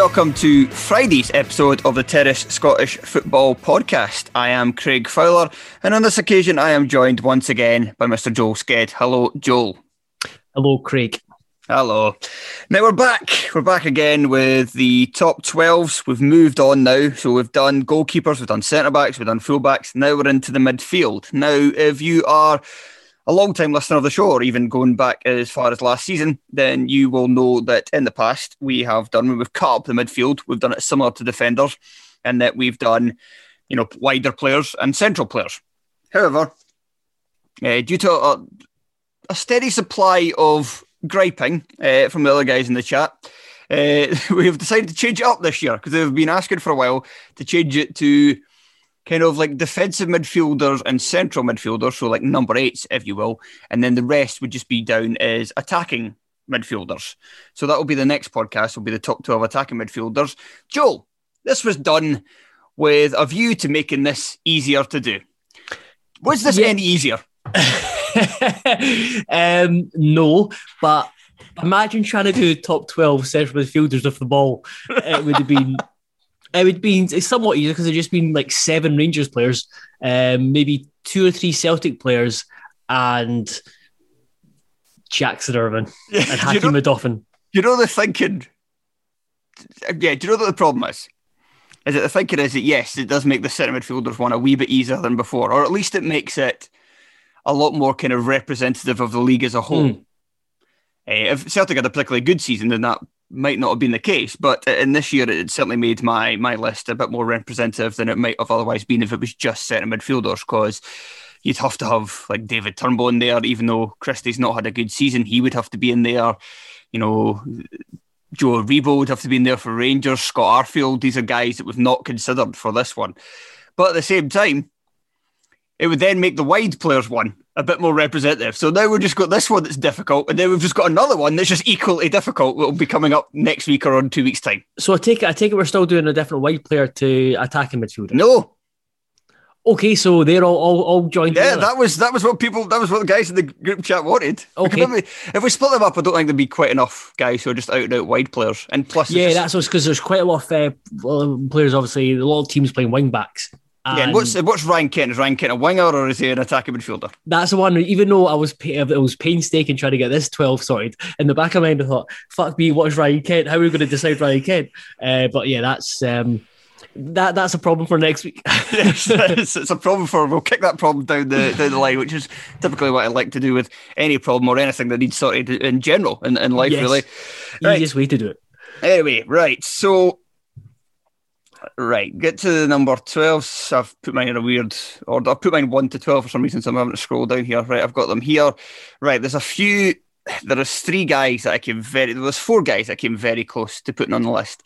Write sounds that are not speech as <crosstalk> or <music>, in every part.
Welcome to Friday's episode of the Terrace Scottish Football Podcast. I am Craig Fowler, and on this occasion, I am joined once again by Mr. Joel Sked. Hello, Joel. Hello, Craig. Hello. Now we're back. We're back again with the top 12s. We've moved on now. So we've done goalkeepers, we've done centre backs, we've done fullbacks. Now we're into the midfield. Now, if you are a long time listener of the show, or even going back as far as last season, then you will know that in the past we have done, we've cut up the midfield, we've done it similar to defenders, and that we've done, you know, wider players and central players. However, uh, due to a, a, steady supply of griping uh, from the other guys in the chat, uh, <laughs> we have decided to change it up this year because they've been asking for a while to change it to kind of like defensive midfielders and central midfielders, so like number eights, if you will, and then the rest would just be down as attacking midfielders. So that will be the next podcast. Will be the top twelve attacking midfielders. Joel, this was done with a view to making this easier to do. Was this yeah. any easier? <laughs> um, no, but imagine trying to do top twelve central midfielders with the ball. It would have been it would be it's somewhat easier because there's just been like seven Rangers players, um, maybe two or three Celtic players, and Jackson Irvine yeah, and Hakeem you know, You know the thinking. Yeah, do you know what the problem is? Is it the thinking is that yes, it does make the centre midfielders one a wee bit easier than before, or at least it makes it a lot more kind of representative of the league as a whole. Mm. Uh, if Celtic had a particularly good season, then that might not have been the case, but in this year it certainly made my my list a bit more representative than it might have otherwise been if it was just centre midfielders. Because you'd have to have like David Turnbull in there, even though Christie's not had a good season, he would have to be in there. You know, Joe Aribo would have to be in there for Rangers. Scott Arfield, these are guys that we've not considered for this one. But at the same time, it would then make the wide players one a bit more representative. So now we've just got this one that's difficult, and then we've just got another one that's just equally difficult. That will be coming up next week or in two weeks' time. So I take it, I take it, we're still doing a different wide player to attacking midfielder. No. Okay, so they're all all, all joined. Yeah, together. that was that was what people that was what the guys in the group chat wanted. <laughs> Okay, we, if we split them up, I don't think there'd be quite enough guys who are just out and out wide players. And plus, yeah, just... that's because there's quite a lot of uh, players. Obviously, a lot of teams playing wing backs. And yeah, and what's what's Ryan Kent? Is Ryan Kent a winger or is he an attacking midfielder? That's the one. Even though I was I was painstaking trying to get this twelve sorted, in the back of my mind I thought, "Fuck me, what is Ryan Kent? How are we going to decide Ryan Kent?" Uh, but yeah, that's um, that that's a problem for next week. <laughs> yes, it's, it's, a problem for. We'll kick that problem down the down the line, which is typically what I like to do with any problem or anything that needs sorted in general in, in life. Yes. Really, easiest way to do it. Anyway, right. So, right, get to the number 12. I've put mine in a weird order. I've put mine 1 to 12 for some reason, so I'm having to scroll down here. Right, I've got them here. Right, there's a few. There is three guys that I came very. There was four guys that came very close to putting on the list.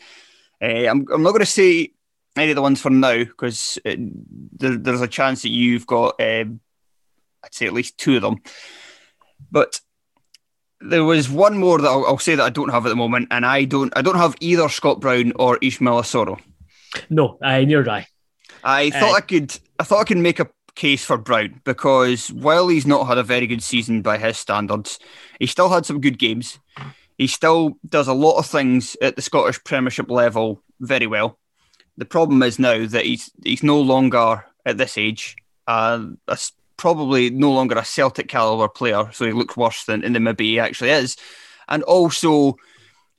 Uh, I'm, I'm not going to say any of the ones for now because uh, there, there's a chance that you've got, uh, I'd say at least two of them. But there was one more that I'll, I'll, say that I don't have at the moment, and I don't I don't have either Scott Brown or Ismaila Soro. No, I near I. I thought uh, I could I thought I could make a case for Brown because while he's not had a very good season by his standards, he still had some good games. He still does a lot of things at the Scottish Premiership level very well. The problem is now that he's he's no longer at this age uh, a, probably no longer a Celtic caliber player, so he looks worse than, than maybe he actually is. And also,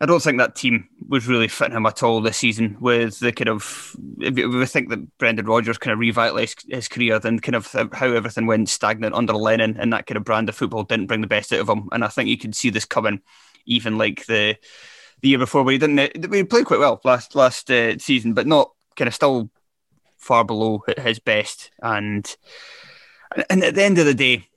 I don't think that team was really fitting him at all this season. With the kind of, if we think that Brendan Rodgers kind of revitalised his career, then kind of how everything went stagnant under Lennon and that kind of brand of football didn't bring the best out of him. And I think you can see this coming, even like the the year before, where he didn't. We played quite well last last uh, season, but not kind of still far below his best. And and at the end of the day,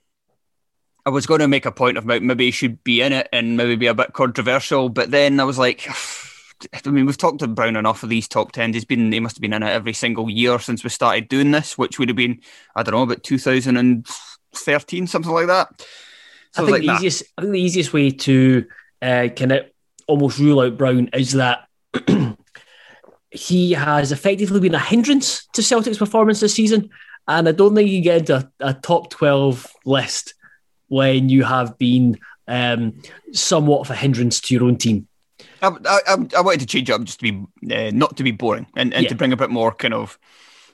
I was going to make a point of maybe he should be in it and maybe be a bit controversial, but then I was like, <sighs> I mean, we've talked to Brown enough of these top tens. He's been, he must have been in it every single year since we started doing this, which would have been, I don't know, about 2013, something like that. So I think like, the easiest, I think the easiest way to uh, kind of almost rule out Brown is that <clears throat> he has effectively been a hindrance to Celtic's performance this season. And I don't think you get a, a top 12 list when you have been um, somewhat of a hindrance to your own team. I, I, I wanted to change up just to be uh, not to be boring and, and yeah. to bring a bit more kind of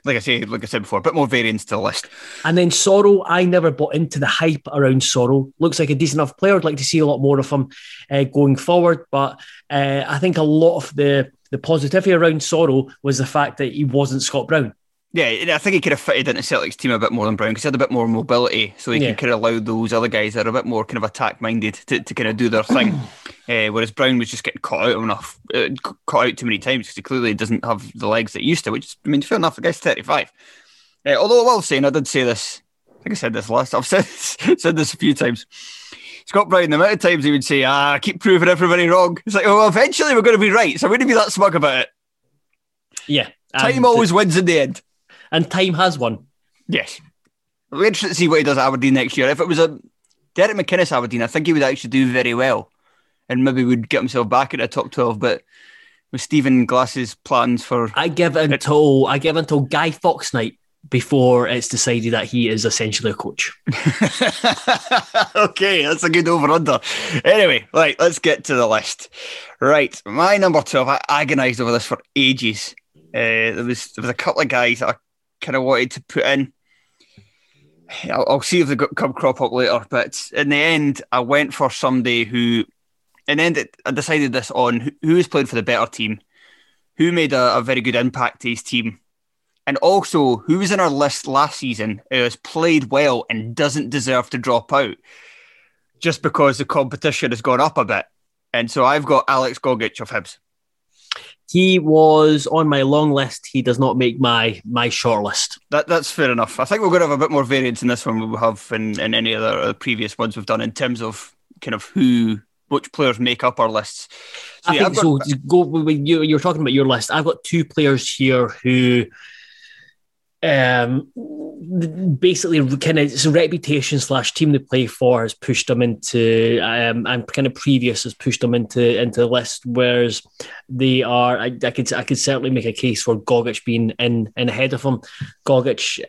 like I say, like I said before, a bit more variance to the list. And then Soro, I never bought into the hype around Soro. Looks like a decent enough player. I'd like to see a lot more of him uh, going forward. But uh, I think a lot of the the positivity around Soro was the fact that he wasn't Scott Brown. Yeah, and I think he could have fitted into Celtic's team a bit more than Brown because he had a bit more mobility, so he yeah. could kind of allow those other guys that are a bit more kind of attack minded to, to kind of do their <clears throat> thing. uh, whereas Brown was just getting caught out enough, uh, caught out too many times because he clearly doesn't have the legs that he used to. Which I mean, fair enough. The guy's thirty five. Uh, although I will say, and I did say this, I think I said this last. <laughs> I've said said this a few times. Scott Brown, the amount of times he would say, "Ah, I keep proving everybody wrong." It's like, oh, well, eventually we're going to be right, so I'm going to be that smug about it. Yeah, time always wins in the end and time has won. Yes. We're interested to see what he does at Aberdeen next year. If it was a Derek McInnes Aberdeen, I think he would actually do very well and maybe would get himself back in the top 12. But with Stephen Glass's plans for. I give it until, I give until Guy Fawkes night before it's decided that he is essentially a coach. <laughs> okay, that's a good over under. Anyway, right, let's get to the list. Right, my number 12, I agonised over this for ages. Uh, there was there was a couple of guys that I kind of wanted to put in. I'll, I'll, see if they come crop up later, but in the end, I went for somebody who, in the end, I decided this on who has played for the better team, who made a, a very good impact to his team, and also who was in our list last season who has played well and doesn't deserve to drop out just because the competition has gone up a bit. And so I've got Alex Gogic of Hibs. He was on my long list. He does not make my my short list. That that's fair enough. I think we're going to have a bit more variance in this one than we have in, in any other, other previous ones we've done in terms of kind of who which players make up our lists. So, I yeah, think got, so. Go. You, you're talking about your list. I've got two players here who um, basically kind of reputation slash team they play for has pushed them into um, and kind of previous has pushed them into into the list whereas they are I, I could I could certainly make a case for Gogic being in in ahead of him Gogic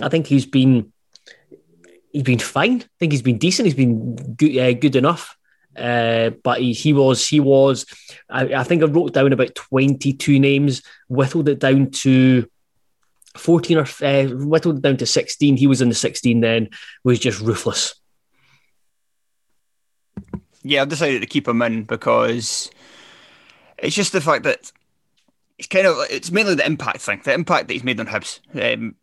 I think he's been he's been fine. I think he's been decent. He's been good, uh, good enough. Uh, but he, he was he was I, I think I wrote down about 22 names whittled it down to 14 or uh, whittled down to 16. He was in the 16 then, was just ruthless. Yeah, I've decided to keep him in because it's just the fact that it's kind of it's mainly the impact thing, the impact that he's made on Hibs. Um,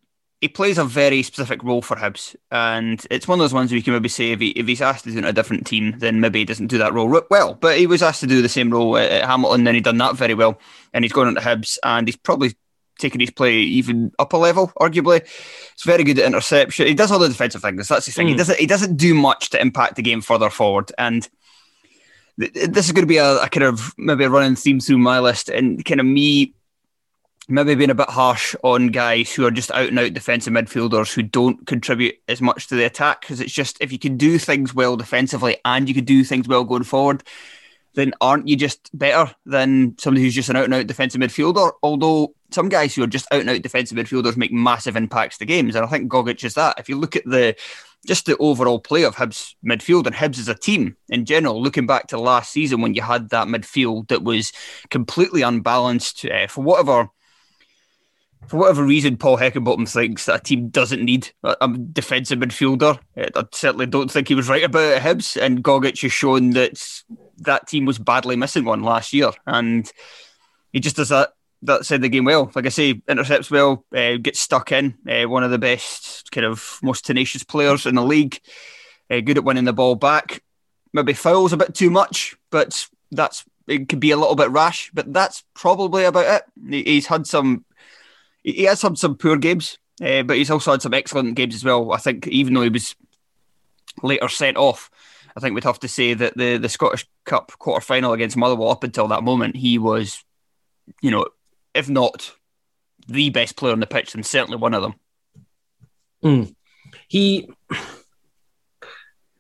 he plays a very specific role for Hibs, and it's one of those ones where you can maybe say if, he, if he's asked to do it in a different team, then maybe he doesn't do that role well. But he was asked to do the same role at, Hamilton, and he done that very well. And he's going into Hibs, and he's probably taking his play even up a level, arguably. He's very good at interception. He does all the defensive things. That's the thing. Mm. He doesn't. He doesn't do much to impact the game further forward, and this is going to be a, a kind of maybe a running theme through my list, and kind of me maybe being a bit harsh on guys who are just out and out defensive midfielders who don't contribute as much to the attack because it's just if you can do things well defensively and you can do things well going forward then aren't you just better than somebody who's just an out and out defensive midfielder although some guys who are just out and out defensive midfielders make massive impacts to games and I think Gogic is that if you look at the just the overall play of Hibs midfield and Hibs as a team in general, looking back to last season when you had that midfield that was completely unbalanced uh, for whatever for whatever reason, Paul Heckingbottom thinks that a team doesn't need a, defensive midfielder. I certainly don't think he was right about it Hibs, and Gogic has shown that that team was badly missing one last year, and he just does that that said the game well. Like I say, intercepts well, uh, gets stuck in. Uh, one of the best, kind of most tenacious players in the league. Uh, good at winning the ball back. Maybe fouls a bit too much, but that's it could be a little bit rash. But that's probably about it. He's had some he has had some poor games, uh, but he's also had some excellent games as well. I think even though he was later sent off, I think we'd have to say that the the Scottish Cup quarter final against Motherwell up until that moment he was, you know, if not the best player on the pitch, then certainly one of them. Mm. He,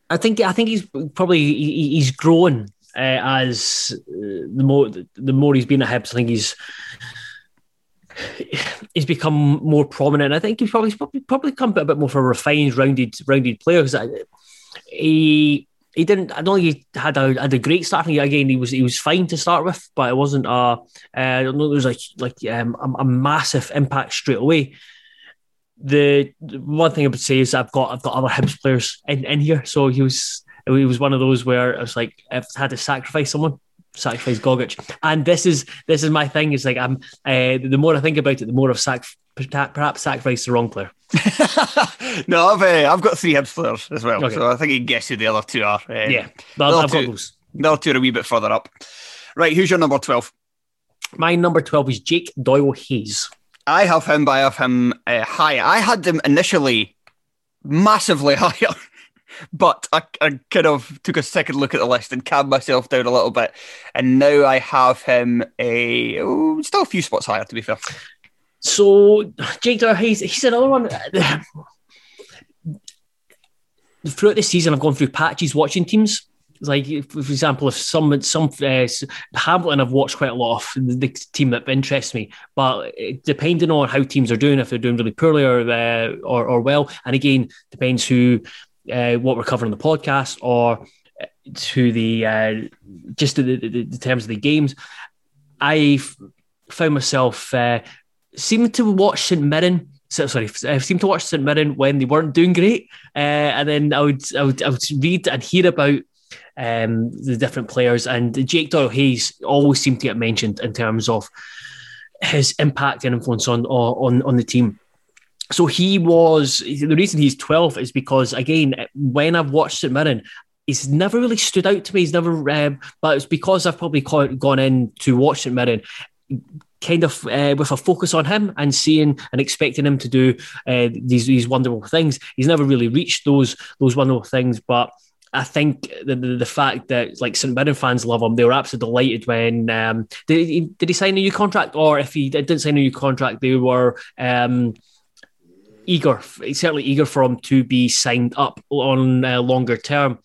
I think, I think he's probably he, he's grown uh, as uh, the more the more he's been at Hibs. I think he's he's become more prominent. I think he's probably probably, probably come a bit more of a refined, rounded, rounded player because he he didn't. I don't think he had a had a great start. Again, he was he was fine to start with, but it wasn't a. Uh, I don't know. There was like like um, a, a, massive impact straight away. The, the, one thing I would say is I've got I've got other Hibs players in, in here, so he was he was one of those where I was like I've had to sacrifice someone sacrifice Gogic. And this is this is my thing. Is like I'm uh, the more I think about it, the more I've sac- perhaps sacrificed the wrong player. <laughs> no, I've uh, I've got three Hibs players as well, okay. so I think you can guess who the other two are. Um, yeah, but I've two, got those. The other two are a wee bit further up. Right, who's your number twelve? My number twelve is Jake Doyle Hayes. I have him, but I have him uh, high. I had him initially massively <laughs> higher. But I, I kind of took a second look at the list and calmed myself down a little bit. And now I have him a oh, still a few spots higher, to be fair. So Jake Doyle, he's, another one. Throughout the season, I've gone through patches watching teams. Like, for example, if some some uh, Hamilton, I've watched quite a lot of the team that interests me. But depending on how teams are doing, if they're doing really poorly or uh, or, or well, and again, depends who uh, what we're covering on the podcast or to the uh, just the, the, the, terms of the games, I found myself uh, seeming to watch St Mirren. Sorry, I seemed to watch St Mirren when they weren't doing great, uh, and then I would, I would I would read and hear about um, the different players, and Jake Doyle Hayes always seemed to get mentioned in terms of his impact and influence on on on the team so he was the reason he's 12 is because again when i've watched st mirren he's never really stood out to me he's never um, but it's because i've probably gone in to watch st mirren kind of uh, with a focus on him and seeing and expecting him to do uh, these these wonderful things. He's never really reached those those wonderful things but I think the, the, the fact that like St Mirren fans love him, they were absolutely delighted when um, did he, did he sign a new contract, or if he didn't sign a new contract, they were um, eager, certainly eager for him to be signed up on uh, longer term.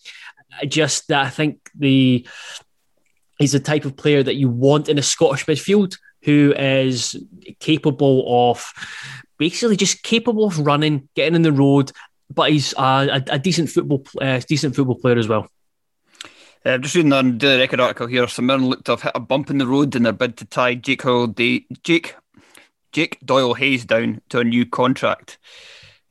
Just that I think the he's the type of player that you want in a Scottish midfield who is capable of basically just capable of running, getting in the road, but he's a, a, decent football uh, decent football player as well. Uh, just reading the record article here, St Mirren looked to have hit a bump in the road in their bid to tie Jake Holiday, Jake Jake Doyle Hayes down to a new contract.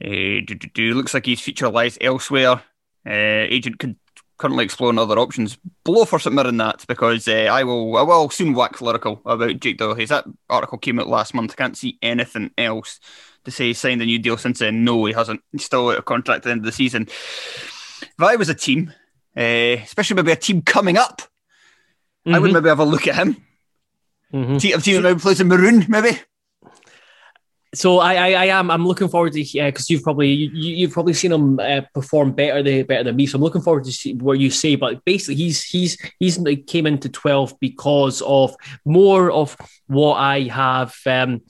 Uh, do, do, do. Looks like his future lies elsewhere. Uh, agent could currently exploring other options. Below for St Mirren that because uh, I will I will soon wax lyrical about Jake Hayes. That article came out last month. I can't see anything else to say he signed a new deal since then. No, he hasn't. He's still out of contract at the end of the season. If I was a team, uh, especially maybe a team coming up, mm-hmm. I would mm-hmm. maybe have a look at him. Mm-hmm. Team, team maybe plays in maroon, maybe so I, I, I am I'm looking forward to because uh, you've probably you, have probably seen him uh, perform better than better than me. So I'm looking forward to see what you say. But basically, he's he's he's like, came into 12 because of more of what I have. Um,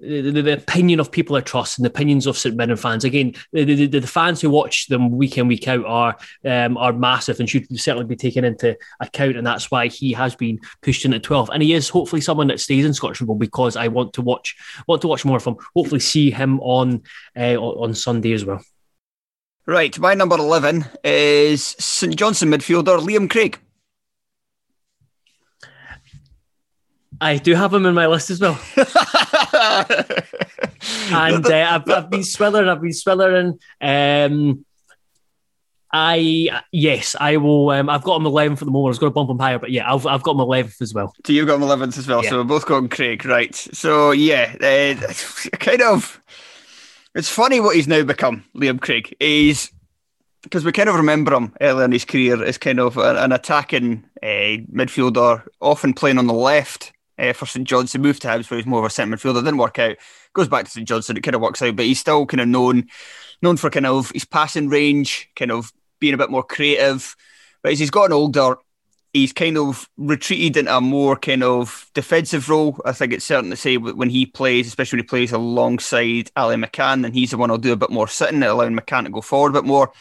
the, the, opinion of people I trust and the opinions of St Mirren fans. Again, the, the, the, fans who watch them week in week out are um, are massive and should certainly be taken into account. And that's why he has been pushed in at twelve. And he is hopefully someone that stays in Scottish football because I want to watch want to watch more of him. Hopefully, see him on uh, on Sunday as well. Right, my number eleven is St Johnstone midfielder Liam Craig. I do have him in my list as well. <laughs> and uh, I've, I've, been swillering, I've been swillering. Um, I yes, I will. Um, I've got him 11th at the moment. I was going to bump him higher, but yeah, I've, I've got him 11th as well. So you've got him 11th as well. Yeah. So we're both got Craig, right? So yeah, uh, <laughs> kind of. It's funny what he's now become, Liam Craig. He's because we kind of remember him early in his career as kind of an, attacking uh, midfielder, often playing on the left uh, for St Johnstone. Moved to Hibs, where he's more of a centre midfielder. Didn't work out. Goes back to St Johnstone. It kind of works out, but he's still kind of known known for kind of his passing range, kind of being a bit more creative. But as he's gotten older, he's kind of retreated into a more kind of defensive role. I think it's certain to say when he plays, especially when he plays alongside Ali McCann, then he's the one who'll do a bit more sitting, allowing McCann to go forward a bit more.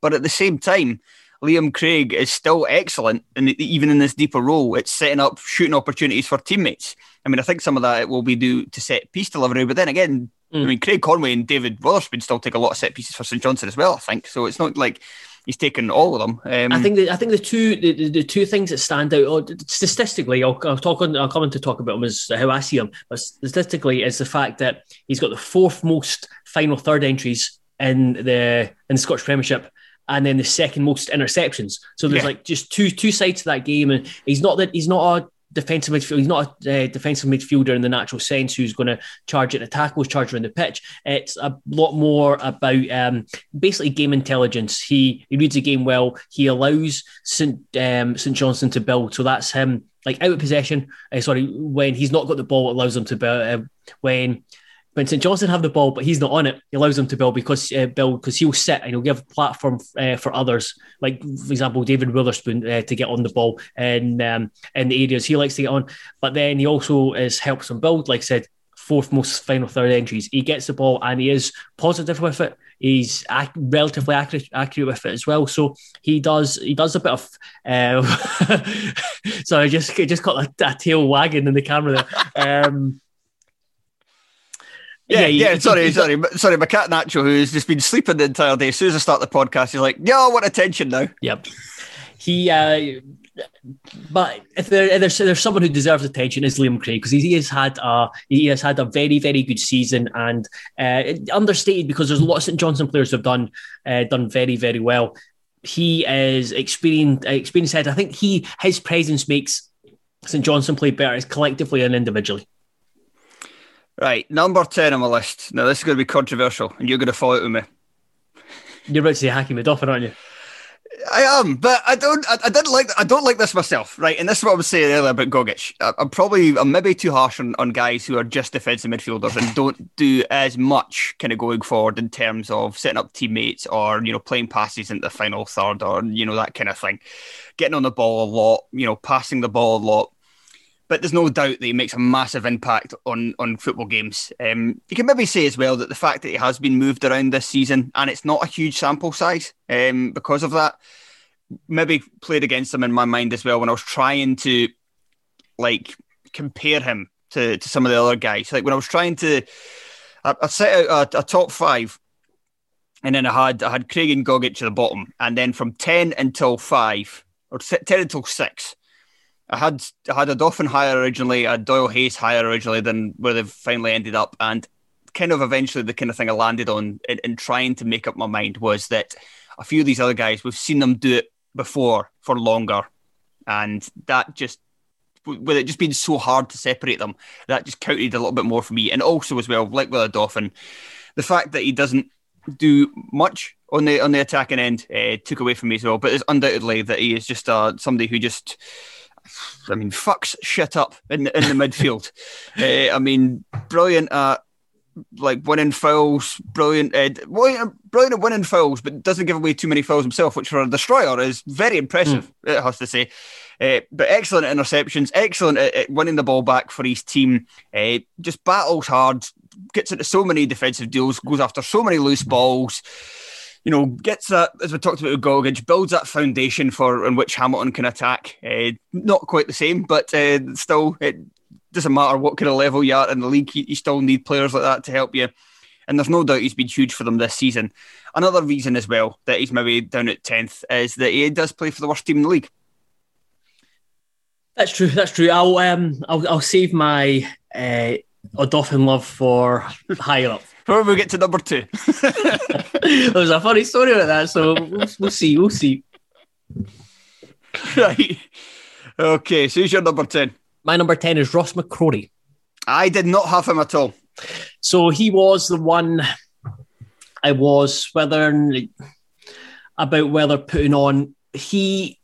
But at the same time, Liam Craig is still excellent, and even in this deeper role, it's setting up shooting opportunities for teammates. I mean, I think some of that it will be due to set piece delivery, but then again, mm. I mean, Craig Conway and David Wotherspoon still take a lot of set pieces for St Johnstone as well. I think so. It's not like he's taken all of them. Um, I think the, I think the two the, the, two things that stand out oh, statistically, I'll, I'll talk on I'll come on to talk about him as how I see him, but statistically is the fact that he's got the fourth most final third entries in the in the Scottish Premiership and then the second most interceptions. So there's yeah. like just two two sides to that game, and he's not that he's not a defensive midfielder. He's not a uh, defensive midfielder in the natural sense who's going to charge it a tackles, charge around the pitch. It's a lot more about um, basically game intelligence. He he reads the game well. He allows St um, St Johnstone to build. So that's him like out of possession. Uh, sorry, when he's not got the ball, it allows him to build. Uh, when when St Johnstone have the ball, but he's not on it, he allows them to build because uh, build because he'll sit and he'll give platform uh, for others, like for example David Wotherspoon uh, to get on the ball in um, in the areas he likes to get on. But then he also is helps them build, like I said, fourth most final third entries. He gets the ball and he is positive with it. He's ac- relatively accurate, accurate with it as well. So he does he does a bit of. <laughs> I just just got a, a, tail wagging in the camera there. Um, yeah, yeah, yeah sorry, sorry, sorry. My cat Nacho, who's just been sleeping the entire day, as soon as I start the podcast, he's like, "Yo, I want attention now." Yep. He, uh, but if, there, if there's there's someone who deserves attention, is Liam Craig because he has had a he has had a very very good season and uh, understated because there's a lot of St Johnstone players who have done uh, done very very well. He is experienced experienced head. I think he his presence makes St Johnstone play better collectively and individually. Right, number 10 on my list. Now, this is going to be controversial, and you're going to fall out with me. You're about to say Hakeem Odoffin, aren't you? I am, but I don't. I, I, didn't like. I don't like this myself, right? And this is what I was saying earlier about Gogic. I, am probably, I'm maybe too harsh on, on guys who are just defensive midfielders and don't do as much kind of going forward in terms of setting up teammates or you know playing passes into the final third or you know that kind of thing, getting on the ball a lot, you know, passing the ball a lot but there's no doubt that he makes a massive impact on on football games. Um, you can maybe say as well that the fact that he has been moved around this season and it's not a huge sample size um, because of that, maybe played against him in my mind as well when I was trying to like compare him to, to some of the other guys. Like when I was trying to, I, I set out a, a top five and then I had I had Craig and Gogic at the bottom, and then from ten until five or ten until six, I had I had Odoffin higher originally, a Doyle Hayes higher originally than where they've finally ended up, and kind of eventually the kind of thing I landed on in, in, trying to make up my mind was that a few of these other guys we've seen them do it before for longer, and that just with it just being so hard to separate them, that just counted a little bit more for me. And also as well, like with Odoffin, the fact that he doesn't do much on the on the attacking end uh, took away from me as well. But it's undoubtedly that he is just uh, somebody who just, I mean, fucks shit up in in the midfield. Uh, <laughs> I mean, brilliant at like winning fouls, brilliant, uh, brilliant at winning fouls, but doesn't give away too many fouls himself, which for a destroyer is very impressive. Mm. It has to say. Uh, but excellent at interceptions, excellent at, at, winning the ball back for his team. Uh, just battles hard, gets into so many defensive deals, goes after so many loose balls you know, gets that, as we talked about with builds that foundation for in which Hamilton can attack. Uh, not quite the same, but uh, still, it doesn't matter what kind of level you are in the league, you, you still need players like that to help you. And there's no doubt he's been huge for them this season. Another reason as well that he's maybe down at 10th is that he does play for the worst team in the league. That's true. That's true. I'll um I'll, I'll save my uh, Odoffin love for higher up. <laughs> Before we get to number two. <laughs> There's a funny story about that, so we'll, we'll see. We'll see. <laughs> Right. Okay, so who's your number 10? My number 10 is Ross McCrorie. I did not have him at all. So he was the one I was whether about whether putting on he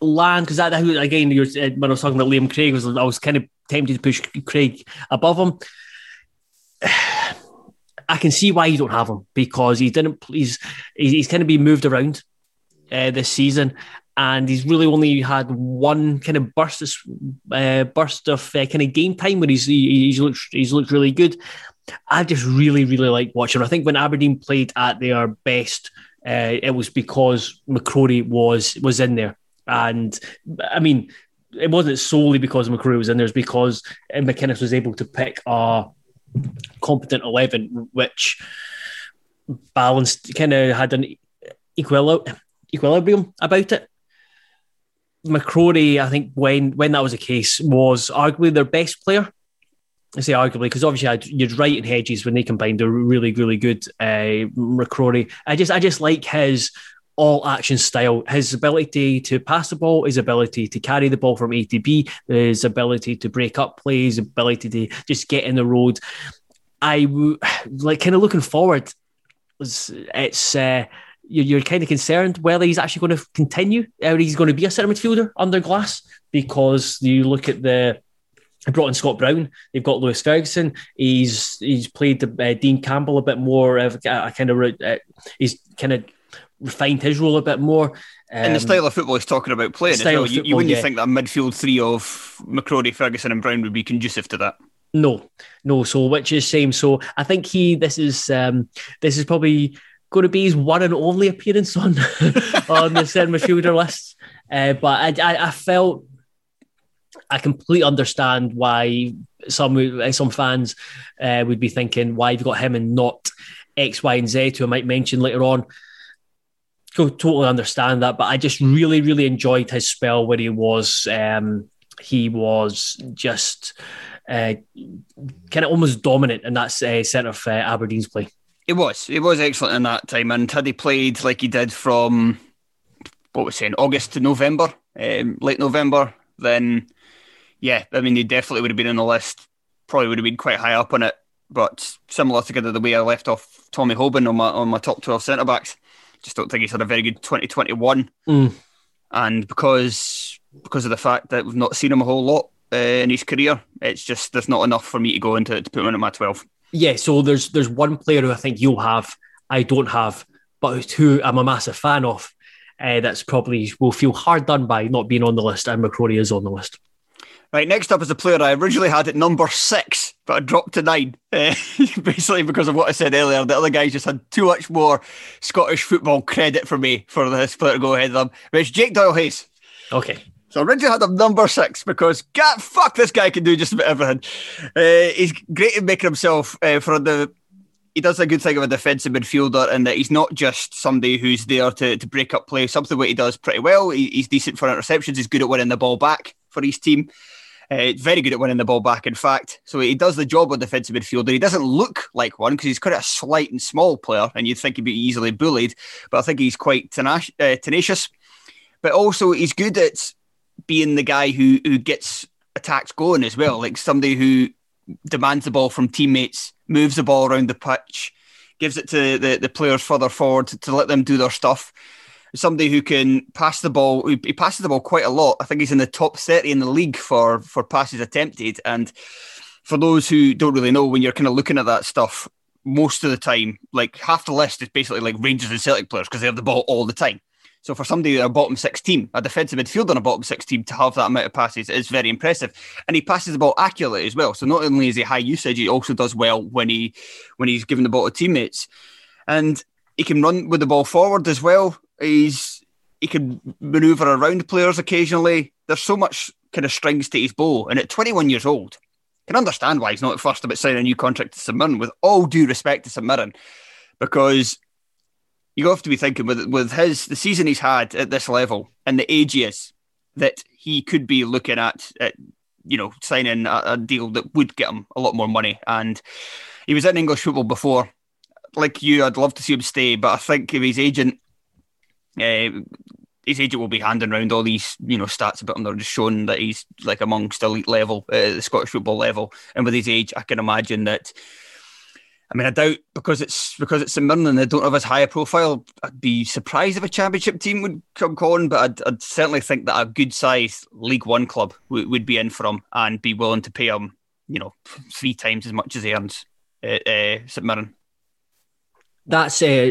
land because that again uh, when I was talking about Liam Craig was I was kind of tempted to push Craig above him. I can see why you don't have him because he didn't. He's he's kind of been moved around uh, this season, and he's really only had one kind of burst of uh, burst of uh, kind of game time where he's he's looked he's looked really good. I just really really like watching. I think when Aberdeen played at their best, uh, it was because McCrorie was was in there, and I mean it wasn't solely because McCrorie was in there, it's because McInnes was able to pick a competent 11, which balanced, kind of had an equilibrium about it. McCrorie, I think when when that was the case, was arguably their best player. I say arguably because obviously you're right in Hedges when they combined, they're really really good. Uh, McCrorie, I just I just like his all action style. His ability to pass the ball, his ability to carry the ball from A to B, his ability to break up plays, ability to just get in the road. I like kind of looking forward. It's uh, you're, kind of concerned whether he's actually going to continue or he's going to be a centre midfielder under Glass because you look at the I brought in Scott Brown. They've got Lewis Ferguson. He's he's played uh, Dean Campbell a bit more. Uh, kind of uh, he's kind of refined his role a bit more. Um, and the style of football he's talking about playing as well. You, you, wouldn't yeah. think that midfield three of McCrorie, Ferguson, and Brown would be conducive to that. No, no. So which is same. So I think he. This is um, this is probably going to be his one and only appearance on <laughs> on the centre midfielder list. Uh, but I, I, I felt I completely understand why some some fans uh, would be thinking why you've got him and not X, Y, and Z, who I might mention later on totally understand that, but I just really, really enjoyed his spell where he was. Um, he was just uh, kind of almost dominant in that uh, centre of uh, Aberdeen's play. It was. It was excellent in that time, and had he played like he did from what was saying August to November, um, late November, then yeah, I mean he definitely would have been on the list. Probably would have been quite high up on it. But similar to the way I left off Tommy Hoban on my on my top twelve centre backs, just don't think he's had a very good 2021. Mm. And because because of the fact that we've not seen him a whole lot uh, in his career, it's just there's not enough for me to go into to put him in at my 12. Yeah, so there's there's one player who I think you'll have, I don't have, but who I'm a massive fan of. Uh, that's probably will feel hard done by not being on the list, and McCrorie is on the list. Right, next up is a player I originally had at number six, but I dropped to nine. Uh, <laughs> basically, because of what I said earlier, the other guys just had too much more Scottish football credit for me for this player to go ahead of them. It's Jake Doyle Hayes. Okay. So originally had him number six because, God, fuck, this guy can do just about everything. Uh, he's great at making himself uh, for the. He does a good thing of a defensive midfielder, and that he's not just somebody who's there to, to break up play. Something what he does pretty well. He, he's decent for interceptions. He's good at winning the ball back for his team. Uh, very good at winning the ball back, in fact. So he does the job of defensive midfielder. He doesn't look like one because he's quite a slight and small player, and you'd think he'd be easily bullied. But I think he's quite tenacious. Uh, tenacious. But also, he's good at being the guy who who gets attacks going as well, like somebody who demands the ball from teammates, moves the ball around the pitch, gives it to the, the players further forward to, to let them do their stuff. Somebody who can pass the ball, he passes the ball quite a lot. I think he's in the top 30 in the league for, for passes attempted. And for those who don't really know, when you're kind of looking at that stuff, most of the time, like half the list is basically like Rangers and Celtic players because they have the ball all the time. So for somebody a bottom six team, a defensive midfielder on a bottom six team to have that amount of passes is very impressive. And he passes the ball accurately as well. So not only is he high usage, he also does well when he when he's giving the ball to teammates. And he can run with the ball forward as well. He's he can maneuver around players occasionally. There's so much kind of strings to his bow. And at 21 years old, I can understand why he's not first about signing a new contract to St Mirren, with all due respect to St Mirren, because you have to be thinking with with his the season he's had at this level and the age he is that he could be looking at, at you know signing a, a, deal that would get him a lot more money. And he was in English football before. Like you, I'd love to see him stay, but I think if his agent, uh, his agent will be handing around all these you know stats about him. They're just showing that he's like amongst elite level, uh, the Scottish football level, and with his age, I can imagine that I mean, I doubt because it's because it's St Mirren and they don't have as high a profile. I'd be surprised if a championship team would come calling, but I'd, I'd certainly think that a good sized League One club w- would be in for him and be willing to pay him, you know, three times as much as he earns at uh, St Mirren. That's uh,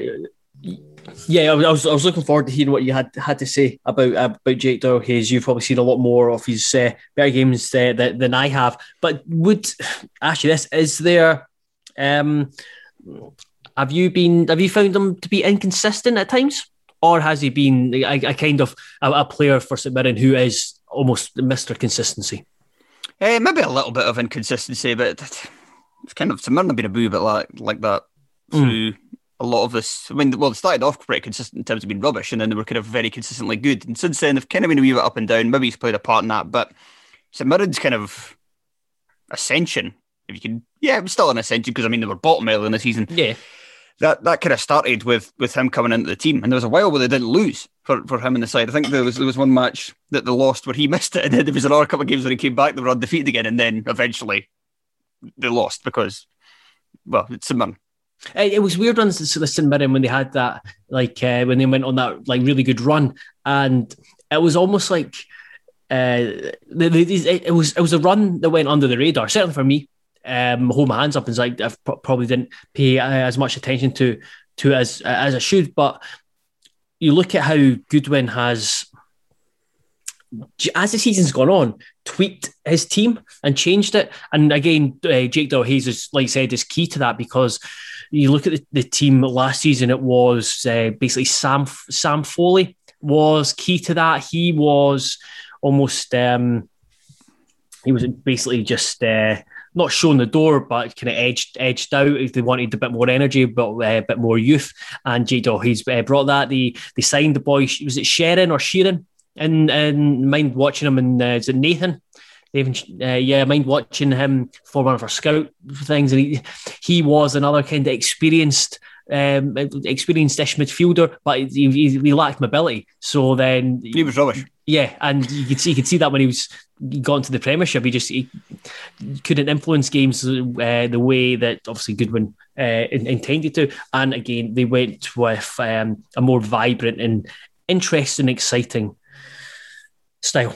yeah. I was I was looking forward to hearing what you had had to say about about Jake Doyle Hayes. You've probably seen a lot more of his uh, better games uh, than, than I have. But would actually this is there um, have you been? Have you found him to be inconsistent at times, or has he been a, a kind of a, a, player for St Mirren who is almost Mister Consistency? Uh, maybe a little bit of inconsistency, but it's kind of St Mirren have been a boo bit like like that through. Mm. A lot of this, I mean, well, they started off pretty consistent in terms of being rubbish, and then they were kind of very consistently good. And since then, they've kind of been a wee bit up and down. Maybe he's played a part in that, but St Mirren's kind of ascension if you can, yeah, it was still an ascension because I mean they were bottom early in the season. Yeah, that that kind of started with with him coming into the team, and there was a while where they didn't lose for, for him in the side. I think there was there was one match that they lost where he <laughs> missed it, and then there was another couple of games where he came back they were undefeated again, and then eventually they lost because well, it's St Mirren. It, was weird on the St Mirren when they had that, like uh, when they went on that like really good run, and it was almost like uh, it was it was a run that went under the radar. Certainly for me, um, hold my hands up and like I probably didn't pay uh, as much attention to to as as I should. But you look at how Goodwin has, as the season's gone on, tweaked his team and changed it. And again, uh, Jake Hayes is like I said is key to that because you look at the, the team last season. It was uh, basically Sam Sam Foley was key to that. He was almost. Um, he was basically just uh, not shown the door, but kind of edged edged out if they wanted a bit more energy, but uh, a bit more youth. And Jake He's uh, brought that. They they signed the boy. Was it Sharon or Sheeran? And and mind watching him. And uh, is it Nathan? Even uh, yeah, I mind watching him for one of our scout things. And he he was another kind of experienced um, experienced-ish midfielder, but he, he, he, lacked mobility. So then he was rubbish. Yeah, and you could see you could see that when he was gone to the Premiership, he just he couldn't influence games uh, the way that obviously Goodwin uh, intended to. And again, they went with um, a more vibrant and interesting, exciting style.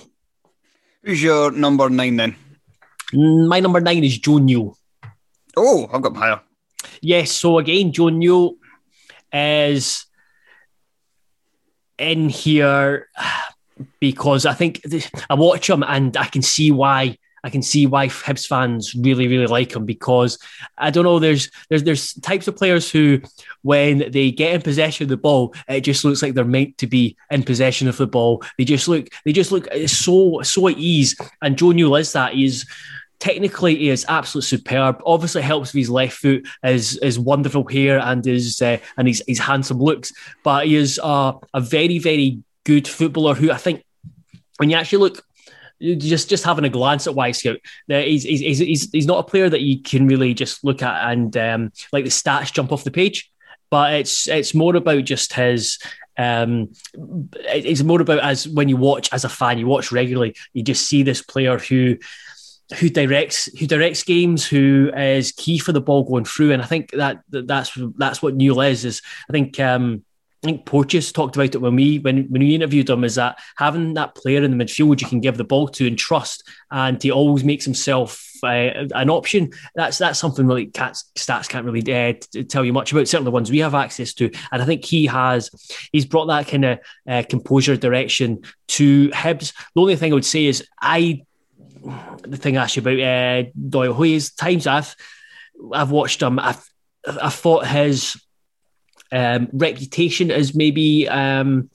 Who's your number nine then? Mm, my number nine is Joe Newell. Oh, I've got him higher. Yes, so again, Joe Newell is in here because I think I watch him and I can see why I can see why Hibs fans really, really like him because I don't know. There's there's there's types of players who, when they get in possession of the ball, it just looks like they're meant to be in possession of the ball. They just look they just look so so at ease. And Joe Newell is that. He's technically he is absolutely superb. Obviously, helps with his left foot, his his wonderful hair, and his uh, and his, his handsome looks. But he is uh, a very very good footballer who I think when you actually look just just having a glance at Wyscout, he's, he's, he's, he's not a player that you can really just look at and um, like the stats jump off the page. But it's it's more about just his Um, it's more about as when you watch as a fan, you watch regularly, you just see this player who who directs who directs games, who is key for the ball going through, and I think that that's that's what Newell is. Is I think um, I think Porteous talked about it when we when when we interviewed him. Is that having that player in the midfield you can give the ball to and trust, and he always makes himself uh, an option. That's that's something really cats, stats can't really uh, tell you much about. Certainly the ones we have access to, and I think he has he's brought that kind of uh, composure direction to Hibs. The only thing I would say is I the thing I asked you about uh, Doyle Hayes times I've I've watched him. I've I thought his um, reputation as maybe um,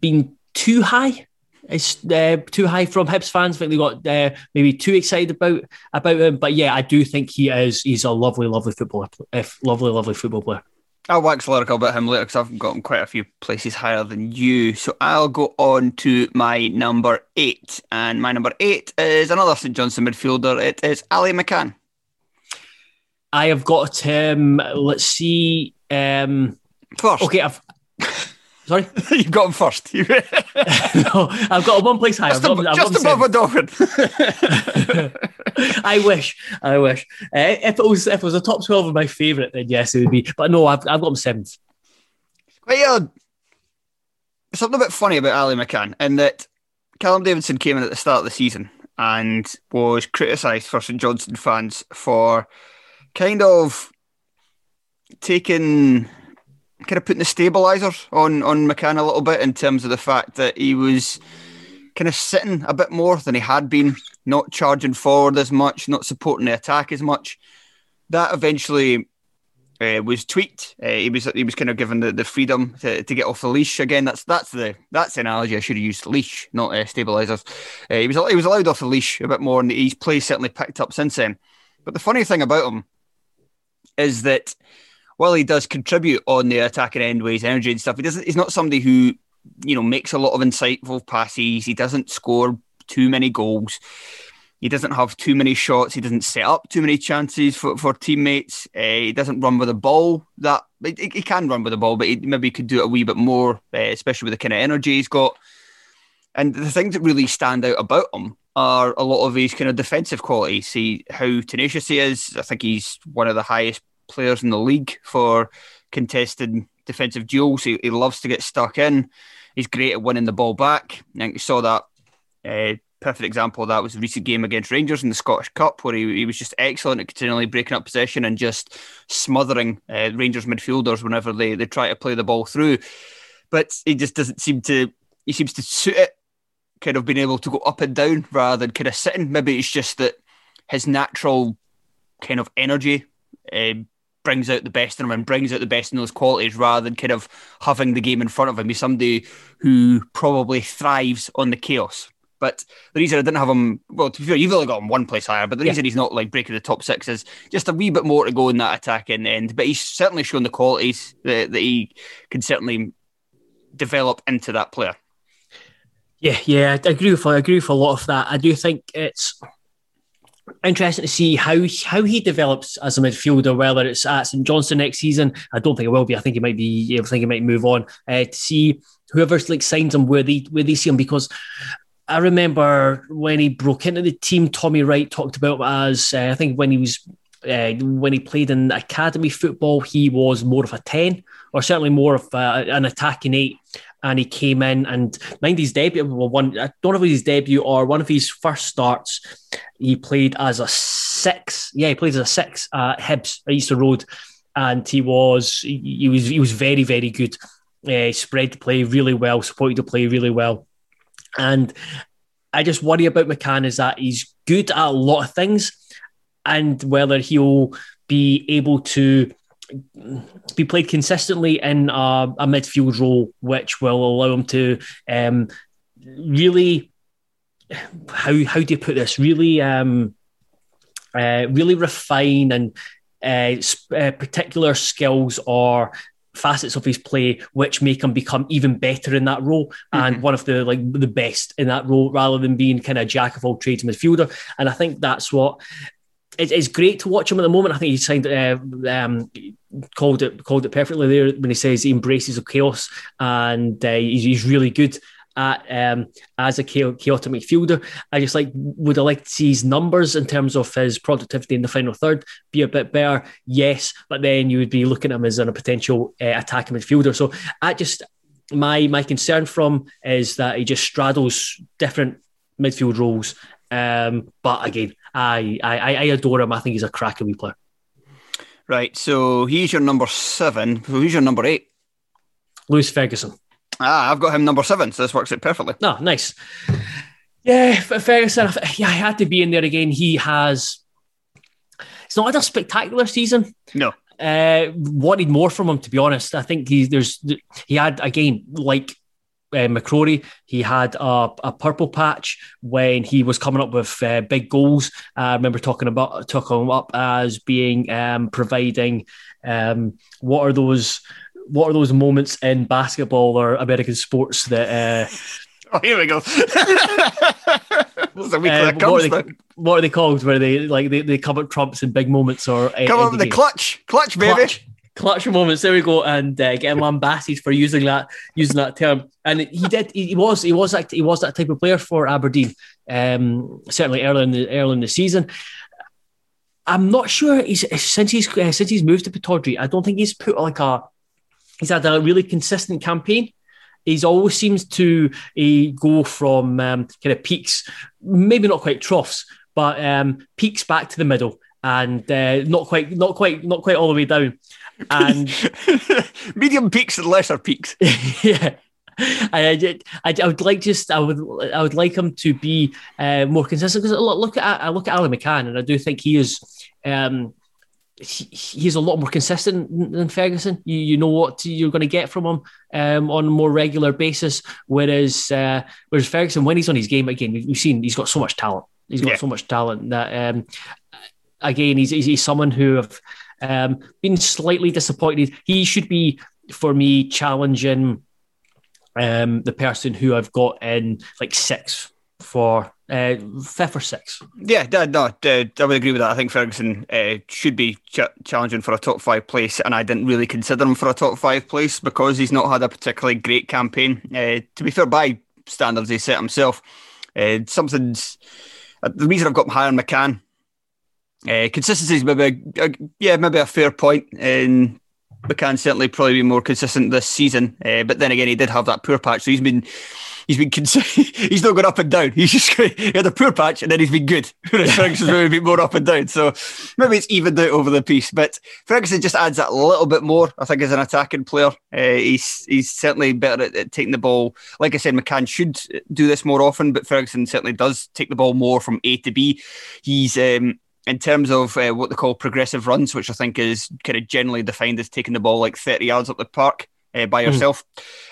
been too high. It's uh, too high from Hibs fans. I think they got uh, maybe too excited about about him. But yeah, I do think he is. He's a lovely, lovely footballer. If lovely, lovely football player. I'll wax lyrical about him later because I've gotten quite a few places higher than you. So I'll go on to my number eight. And my number eight is another St Johnstone midfielder. It is Ali McCann. I have got him. Let's see. Um, first. Okay, I've. <laughs> Sorry? You've got him first. <laughs> no, I've got him one place higher. Just, ab- just above Odoffin. <laughs> I wish. I wish. Uh, if it was if it was a top twelve of my favourite, then yes, it would be. But no, I've, I've got him seventh. Quite a, something a bit funny about Ali McCann in that Callum Davidson came in at the start of the season and was criticised for St Johnstone fans for kind of taking kind of putting the stabilisers on on McCann a little bit in terms of the fact that he was kind of sitting a bit more than he had been, not charging forward as much, not supporting the attack as much. That eventually uh, was tweaked. Uh, he was he was kind of given the, the freedom to, to get off the leash again. That's that's the that's the analogy I should have used. Leash, not uh, stabilisers. Uh, he was he was allowed off the leash a bit more, and his play certainly picked up since then. But the funny thing about him is that while he does contribute on the attacking end with his energy and stuff, he doesn't. He's not somebody who you know makes a lot of insightful passes. He doesn't score too many goals. He doesn't have too many shots. He doesn't set up too many chances for, for teammates. Uh, he doesn't run with the ball. That he, he, can run with the ball, but he maybe could do it a wee bit more, uh, especially with the kind of energy he's got. And the things that really stand out about him are a lot of his kind of defensive qualities. See how tenacious he is. I think he's one of the highest players in the league for contested defensive duels. He, he loves to get stuck in. He's great at winning the ball back. I think you saw that. Uh, perfect example of that was the recent game against Rangers in the Scottish Cup, where he, he was just excellent at continually breaking up possession and just smothering uh, Rangers midfielders whenever they, they try to play the ball through. But he just doesn't seem to. He seems to suit it, kind of being able to go up and down rather than kind of sitting. Maybe it's just that his natural kind of energy uh, brings out the best in him and brings out the best in those qualities rather than kind of having the game in front of him. He's somebody who probably thrives on the chaos. But the reason I didn't have him, well, to be fair, you've only got him one place higher, but the yeah. reason he's not like breaking the top six is just a wee bit more to go in that attacking end. But he's certainly shown the qualities that, that he can certainly develop into that player. Yeah, yeah, I agree with I agree with a lot of that. I do think it's interesting to see how how he develops as a midfielder. Whether it's at St Johnstone next season, I don't think it will be. I think he might be. I think he might move on uh, to see whoever's like signs him where they where they see him because. I remember when he broke into the team, Tommy Wright talked about as uh, I think when he was uh, when he played in academy football, he was more of a 10 or certainly more of uh, an attacking eight and he came in and mind his debut. Well, one I don't know if his debut or one of his first starts. He played as a six. Yeah, he played as a six at Hibs at Easter Road, and he was he was he was very very good. Uh, spread the play really well, supported the play really well, and I just worry about McCann is that he's good at a lot of things, and whether he'll be able to be played consistently in a, a, midfield role, which will allow him to um, really how how do you put this? Really, um, uh, really refine and uh, uh, particular skills or facets of his play which make him become even better in that role mm-hmm. and one of the like the best in that role rather than being kind of jack of all trades midfielder and i think that's what it's, it's great to watch him at the moment. I think he signed uh, um, called it called it perfectly there when he says he embraces the chaos and uh, he's, he's really good at um, as a chaotic midfielder. I just like would I like to see his numbers in terms of his productivity in the final third be a bit better? Yes, but then you would be looking at him as a potential uh, attacking midfielder. So I just my my concern from is that he just straddles different midfield roles. Um, but again, I, I I adore him. I think he's a cracking wee player. Right. So he's your number seven. Who's your number eight? Lewis Ferguson. Ah, I've got him number seven, so this works out perfectly. No, oh, nice. Yeah, Ferguson. Yeah, I had to be in there again. He has. It's not a spectacular season. No. Uh, wanted more from him, to be honest. I think he there's he had again like uh, McCrorie. He had a, a, purple patch when he was coming up with uh, big goals. I remember talking about talking him up as being um, providing um, what are those what are those moments in basketball or American sports that. Uh, <laughs> oh, here we go. <laughs> um, what, are they, what, are they, called? Where they like they, they come up trumps in big moments or uh, come up the clutch, clutch, baby. Clutch clutch moments. There we go, and uh, get him lambasted for using that using that term. And he did. He, was. He was. that He was that type of player for Aberdeen. Um, certainly early in the early in the season. I'm not sure. He's since he's uh, since he's moved to Pittodrie. I don't think he's put like a. He's had a really consistent campaign. He's always seems to uh, go from um, kind of peaks, maybe not quite troughs, but um, peaks back to the middle and uh, not quite, not quite, not quite all the way down and <laughs> medium peaks and lesser peaks. <laughs> yeah. I, I, I, would like just I would I would like him to be uh, more consistent because look, look at I look at Ali McCann and I do think he is um, he, he's a lot more consistent than Ferguson. You you know what you're going to get from him um, on a more regular basis. Whereas uh, whereas Ferguson when he's on his game again we've seen he's got so much talent. He's got yeah. so much talent that um, again he's, he's someone who have um, been slightly disappointed. He should be, for me, challenging um, the person who I've got in like six for uh, fifth or sixth. Yeah, no, I would agree with that. I think Ferguson uh, should be ch- challenging for a top five place, and I didn't really consider him for a top five place because he's not had a particularly great campaign. Uh, to be fair, by standards he set himself, uh, something's uh, the reason I've got him higher on McCann uh, consistency is maybe a, a, yeah maybe a fair point. and McCann certainly probably be more consistent this season. Uh, but then again, he did have that poor patch, so he's been he's been cons- <laughs> he's not gone up and down. He's just he had a poor patch and then he's been good. <laughs> Ferguson's maybe been more up and down, so maybe it's evened out over the piece. But Ferguson just adds that a little bit more. I think as an attacking player, uh, he's he's certainly better at, at, taking the ball. Like I said, McCann should do this more often, but Ferguson certainly does take the ball more from A to B. He's um, in terms of uh, what they call progressive runs, which I think is kind of generally defined as taking the ball like 30 yards up the park uh, by hmm. yourself.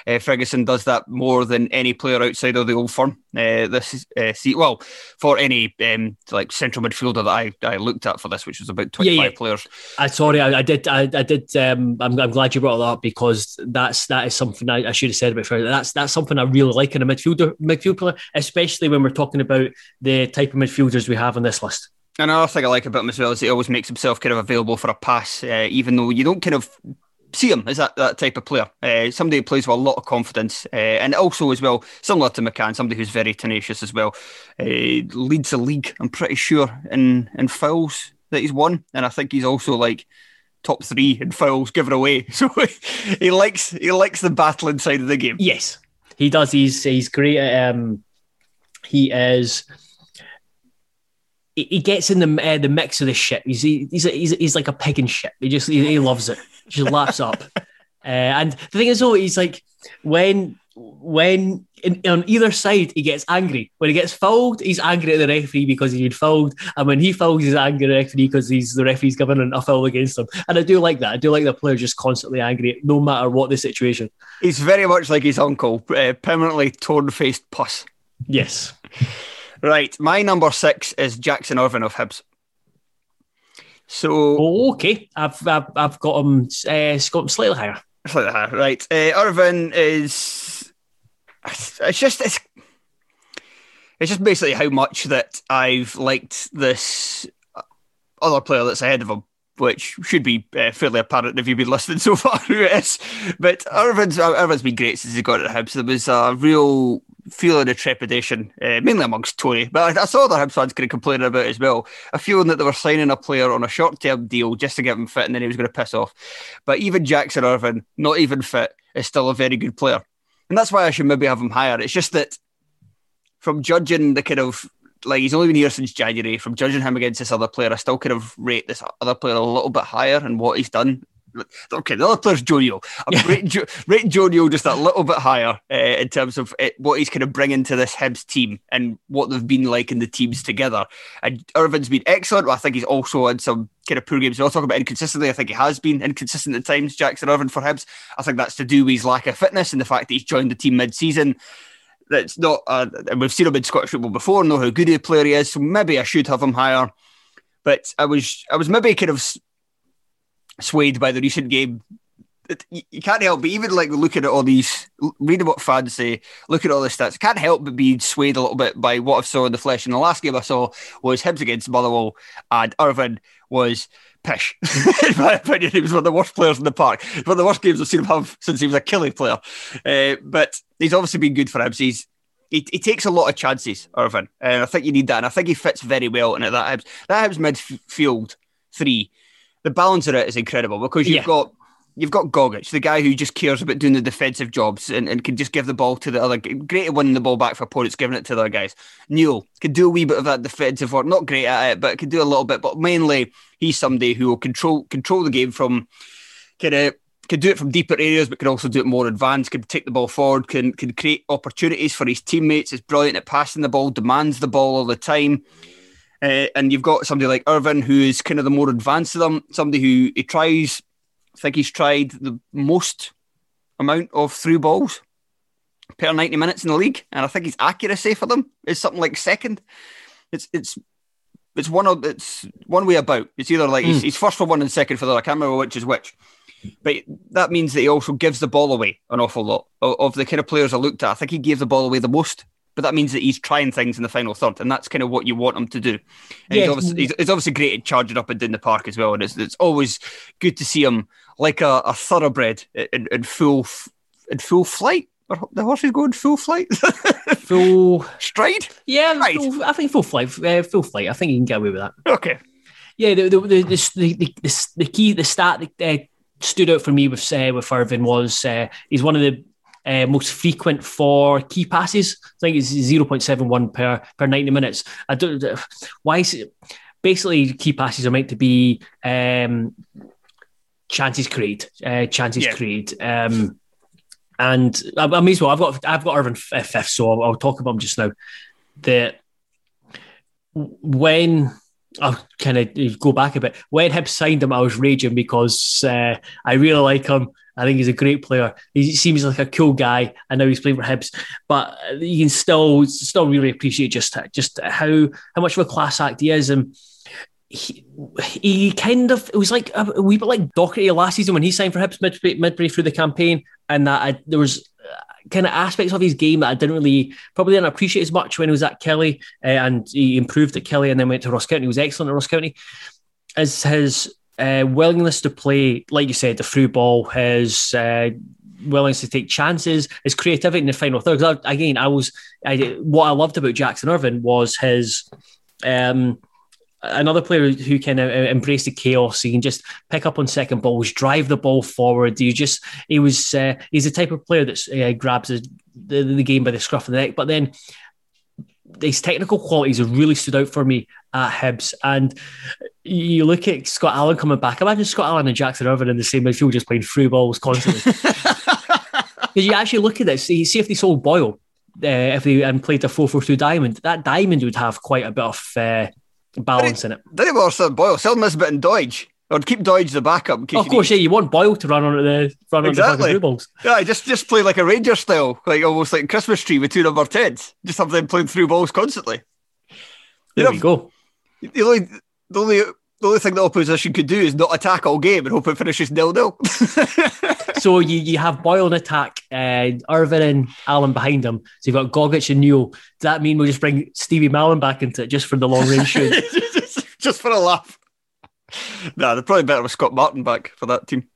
Mm. Uh, Ferguson does that more than any player outside of the old firm. Uh, this uh, see well for any um, like central midfielder that I, I looked at for this, which was about 25 yeah, yeah. players. I sorry, I, I did, I, I did. Um, I'm, I'm glad you brought that up because that's that is something I, I should have said about Ferguson. That's that's something I really like in a midfielder midfield player, especially when we're talking about the type of midfielders we have on this list. Another thing I like about him as well is he always makes himself kind of available for a pass, uh, even though you don't kind of see him as that, that type of player. Uh, somebody who plays with a lot of confidence, uh, and also as well, similar to McCann, somebody who's very tenacious as well. Uh, leads the league, I'm pretty sure, in in fouls that he's won, and I think he's also like top three in fouls given away. <laughs> So he likes he likes the battle inside of the game. Yes, he does. He's he's great. At, um, he is he gets in the uh, the mix of the shit. He's he's he's, he's like a pig in shit. He just he, he loves it. He just laughs up. <laughs> Uh, and the thing is, though, he's like when when in, on either side he gets angry. When he gets fouled, he's angry at the referee because he's been fouled, and when he fouls, he's angry at the referee because he's the referee's given a foul against him. And I do like that. I do like the player just constantly angry, no matter what the situation. He's very much like his uncle, uh, permanently torn faced puss. Yes. Right, my number six is Jackson Irvine of Hibs. So oh, okay, I've, I've I've got him uh, slightly higher. Slightly higher, right? Uh, Irvine is it's just it's it's just basically how much that I've liked this other player that's ahead of him, which should be uh, fairly apparent if you've been listening <laughs> so far who it is. But Irvine's, Irvine's been great since he got at Hibs. There was a real feeling of trepidation, uh, mainly amongst Tony, but I, I saw other Hibs fans kind of complaining about as well. A feeling that they were signing a player on a short term deal just to get him fit and then he was going to piss off. But even Jackson Irvine, not even fit, is still a very good player. And that's why I should maybe have him higher. It's just that from judging the kind of like he's only been here since January. From judging him against this other player, I still kind of rate this other player a little bit higher and what he's done. Okay, the other player's Jonio. I'm rating, jo- rating Jonio just a little bit higher uh, in terms of it, what he's kind of bringing to this Hibs team and what they've been like in the teams together. And Irvine's been excellent. I think he's also had some kind of poor games. We'll talk about inconsistency. I think he has been inconsistent at times, Jackson Irvine for Hibs. I think that's to do with his lack of fitness and the fact that he's joined the team mid-season that's not, uh, and we've seen him in Scottish football before, know how good a player he is. So maybe I should have him higher. But I was, I was maybe kind of swayed by the recent game. It, you can't help but even like looking at all these, reading what fans say, looking at all the stats, can't help but be swayed a little bit by what I saw in the flesh. And the last game I saw was Hibs against Motherwell, and Irvine was pish. <laughs> in my opinion, he was one of the worst players in the park. One of the worst games I've seen him have since he was a Killie player. Uh, but he's obviously been good for Hibs. He's he, he takes a lot of chances, Irvine, and I think you need that. And I think he fits very well in. That Hibs, that Hibs midfield three, the balance of it is incredible because you've yeah. got you've got Gogic, the guy who just cares about doing the defensive jobs and, and can just give the ball to the other. Great at winning the ball back for opponents, giving it to the other guys. Newell can do a wee bit of that defensive work. Not great at it, but can do a little bit. But mainly, he's somebody who will control control the game from kind of can do it from deeper areas, but can also do it more advanced. Can take the ball forward. Can can create opportunities for his teammates. Is brilliant at passing the ball. Demands the ball all the time. Uh, and you've got somebody like Irvine, who is kind of the more advanced of them. Somebody who he tries I think he's tried the most amount of through balls per 90 minutes in the league. And I think his accuracy for them is something like second. It's it's it's one of it's one way about. It's either like mm. he's, hmm. he's, first for one and second for the other. I can't remember which is which. But that means that he also gives the ball away an awful lot of, of the kind of players I looked at. I think he gave the ball away the most but that means that he's trying things in the final third, and that's kind of what you want him to do. And yeah. he's, obviously, he's, he's, obviously great at charging up and down the park as well, and it's, it's always good to see him like a, a thoroughbred in, in full in full flight. The horse is going full flight, <laughs> full stride. Yeah, right. Full, I think full flight, uh, full flight. I think you can get away with that. Okay. Yeah, the the the the, the, the, the key, the stat that uh, stood out for me with uh, with Irvine was uh, he's one of the uh, most frequent for key passes. I think it's 0.71 per per 90 minutes. I don't why is it basically key passes are meant to be um, chances create, uh, chances yeah. create. Um, and I, I may as well. I've got I've got Irvine fifth, so I'll, I'll talk about him just now. That when I'll kind of go back a bit. When Hibs signed him, I was raging because uh, I really like him. I think he's a great player. He seems like a cool guy. I know he's playing for Hibs, but you can still still really appreciate just just how how much of a class act he is. And he, he kind of it was like a, wee bit like Docherty last season when he signed for Hibs midway, midway through the campaign, and that I, there was uh, kind of aspects of his game that I didn't really probably didn't appreciate as much when he was at Killie uh, and he improved at Killie and then went to Ross County. He was excellent at Ross County. As his uh, willingness to play, like you said, the through ball, his uh, willingness to take chances, his creativity in the final third. I, again, I was I, what I loved about Jackson Irvine was his. Um, another player who can uh, embrace the chaos. He can just pick up on second balls, drive the ball forward. You just he was uh, he's the type of player that uh, grabs the, the, the game by the scruff of the neck. But then his technical qualities have really stood out for me at Hibs. And you look at Scott Allan coming back. Imagine Scott Allan and Jackson Irvine in the same midfield, just playing through balls constantly. <laughs> Because you actually look at this, see, see if they sold Boyle, uh, if they and played a 4 4 2 diamond, that diamond would have quite a bit of balance in it. Didn't bother Boyle, sell him this bit in Doidge. Or keep Doidge the backup. Oh, of course, need. yeah, you want Boyle to run on the run exactly. on the balls. Yeah, just just play like a Ranger style, like almost like Christmas tree with two number tens. Just have them playing through balls constantly. There you we go. The only, the only the only thing the opposition could do is not attack all game and hope it finishes nil nil. <laughs> so you, you have Boyle in attack, uh, Irvine and Allan behind him. So you've got Gogic and Newell. Does that mean we'll just bring Stevie Mallan back into it just for the long range shoot? <laughs> just for a laugh. nah, they're probably better with Scott Martin back for that team.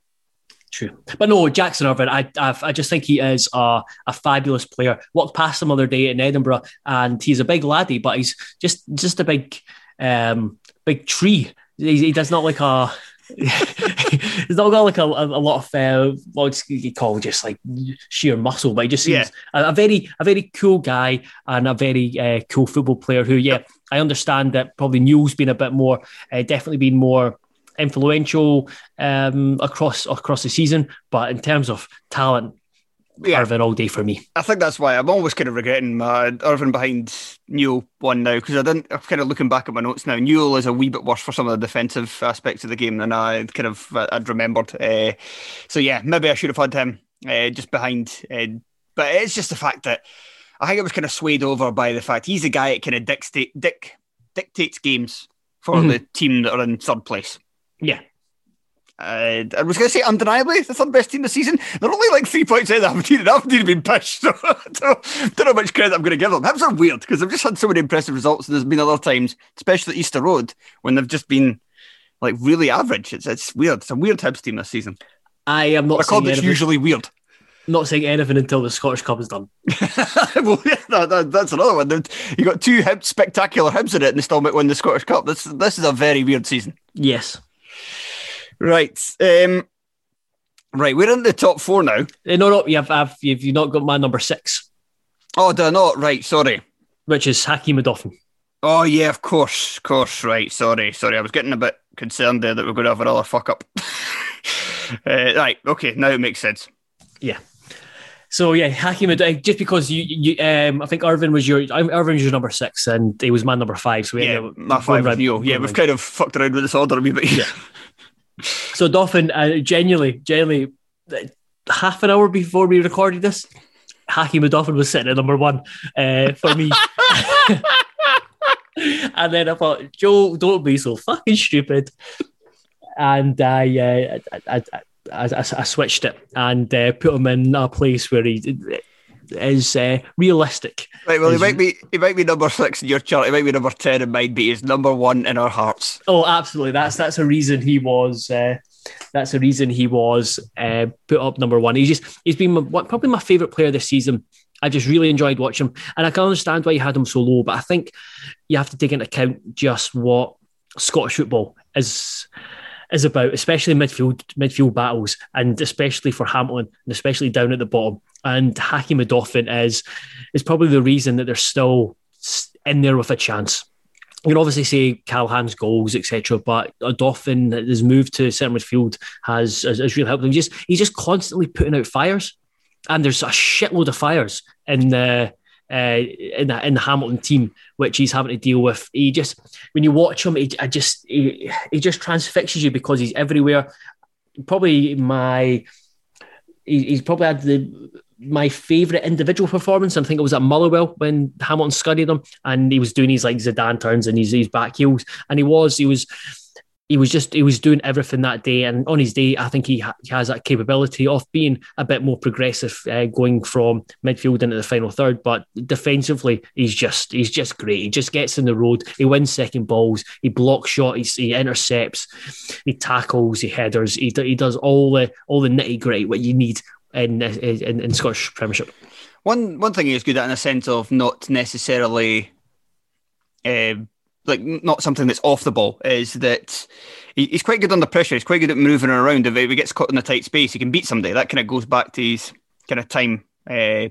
True, but no, Jackson Irvine. I I've, i just think he is a, a fabulous player. Walked past him the other day in Edinburgh, and he's a big laddie, but he's just just a big um big tree. He, he does not like a. <laughs> he's not got like a, a, lot of uh, what you call just like sheer muscle, but he just seems yeah. a, a, very a very cool guy and a very uh, cool football player. Who, yeah, I understand that probably Newell's been a bit more, uh, definitely been more influential um, across across the season. But in terms of talent, yeah. Irvine all day for me. I think that's why I'm always kind of regretting my Irvine behind Newell one now because I didn't. I'm kind of looking back at my notes now. Newell is a wee bit worse for some of the defensive aspects of the game than I kind of I'd remembered. Uh, so yeah, maybe I should have had him uh, just behind. Uh, but it's just the fact that I think it was kind of swayed over by the fact he's the guy that kind of dictate, dic, dictates games for mm-hmm. the team that are in third place. Yeah. Uh, I was going to say undeniably the third best team this season. They're only like three points ahead of Aberdeen, and Aberdeen have been pushed. <laughs> So I don't, know how much credit I'm going to give them. That's are weird because they've just had so many impressive results. And there's been other times, especially at Easter Road, when they've just been like really average. It's it's weird. It's a weird Hibs team this season. I am not. I call this usually weird. Not saying anything until the Scottish Cup is done. <laughs> well, yeah, that, that, that's another one. You got two Hibs, spectacular Hibs in it, and they still might win the Scottish Cup. This this is a very weird season. Yes. Right. Um, right. We're in the top four now. Uh, no, no. You've, I've, you've, you've not got my number six. Oh, do I not? Right. Sorry. Which is Hakeem Odoffin. Oh, yeah, of course. Of course. Right. Sorry. Sorry. I was getting a bit concerned there that we're going to have another fuck up. <laughs> uh, right. Okay. Now it makes sense. Yeah. So yeah, Hakeem, just because you, you um, I think Irvine was your Irvine was your number six, and he was my number five. So yeah, my five. Yeah, we've kind of fucked around with this order a wee bit. Yeah. <laughs> So Odoffin, uh, genuinely, genuinely, half an hour before we recorded this, Hakeem Odoffin was sitting at number one uh, for me. <laughs> and then I thought, Joe, don't be so fucking stupid. And I, uh, I, I, I, I, switched it and uh, put him in a place where he is uh, realistic. Right. Well, he might be he might be number six in your chart. He might be number ten in mine, but he's number one in our hearts. Oh, absolutely. That's that's a reason he was. Uh, that's a reason he was uh, put up number one. He's just he's been my, probably my favorite player this season. I just really enjoyed watching him, and I can understand why you had him so low. But I think you have to take into account just what Scottish football is is about, especially midfield midfield battles, and especially for Hamilton, and especially down at the bottom. And Hakeem Odoffin is is probably the reason that they're still in there with a chance. You can obviously say Callachan's goals, etc., but Odoffin, his move to centre midfield has, has, has really helped him. Just he's just constantly putting out fires, and there's a shitload of fires in the uh, in the in the Hamilton team, which he's having to deal with. He just when you watch him, he I just he, he just transfixes you because he's everywhere. Probably my he, he's probably had the my favourite individual performance. I think it was at Motherwell when Hamilton studied him and he was doing his like Zidane turns and his, his back heels. And he was, he was he was just he was doing everything that day and on his day i think he, ha- he has that capability of being a bit more progressive uh, going from midfield into the final third but defensively he's just he's just great he just gets in the road he wins second balls he blocks shot he, he intercepts he tackles he headers he, he does all the all the nitty gritty what you need in, in in scottish premiership one one thing he's good at in a sense of not necessarily uh, like not something that's off the ball is that he's quite good under pressure. He's quite good at moving around. If he gets caught in a tight space, he can beat somebody. That kind of goes back to his kind of time uh,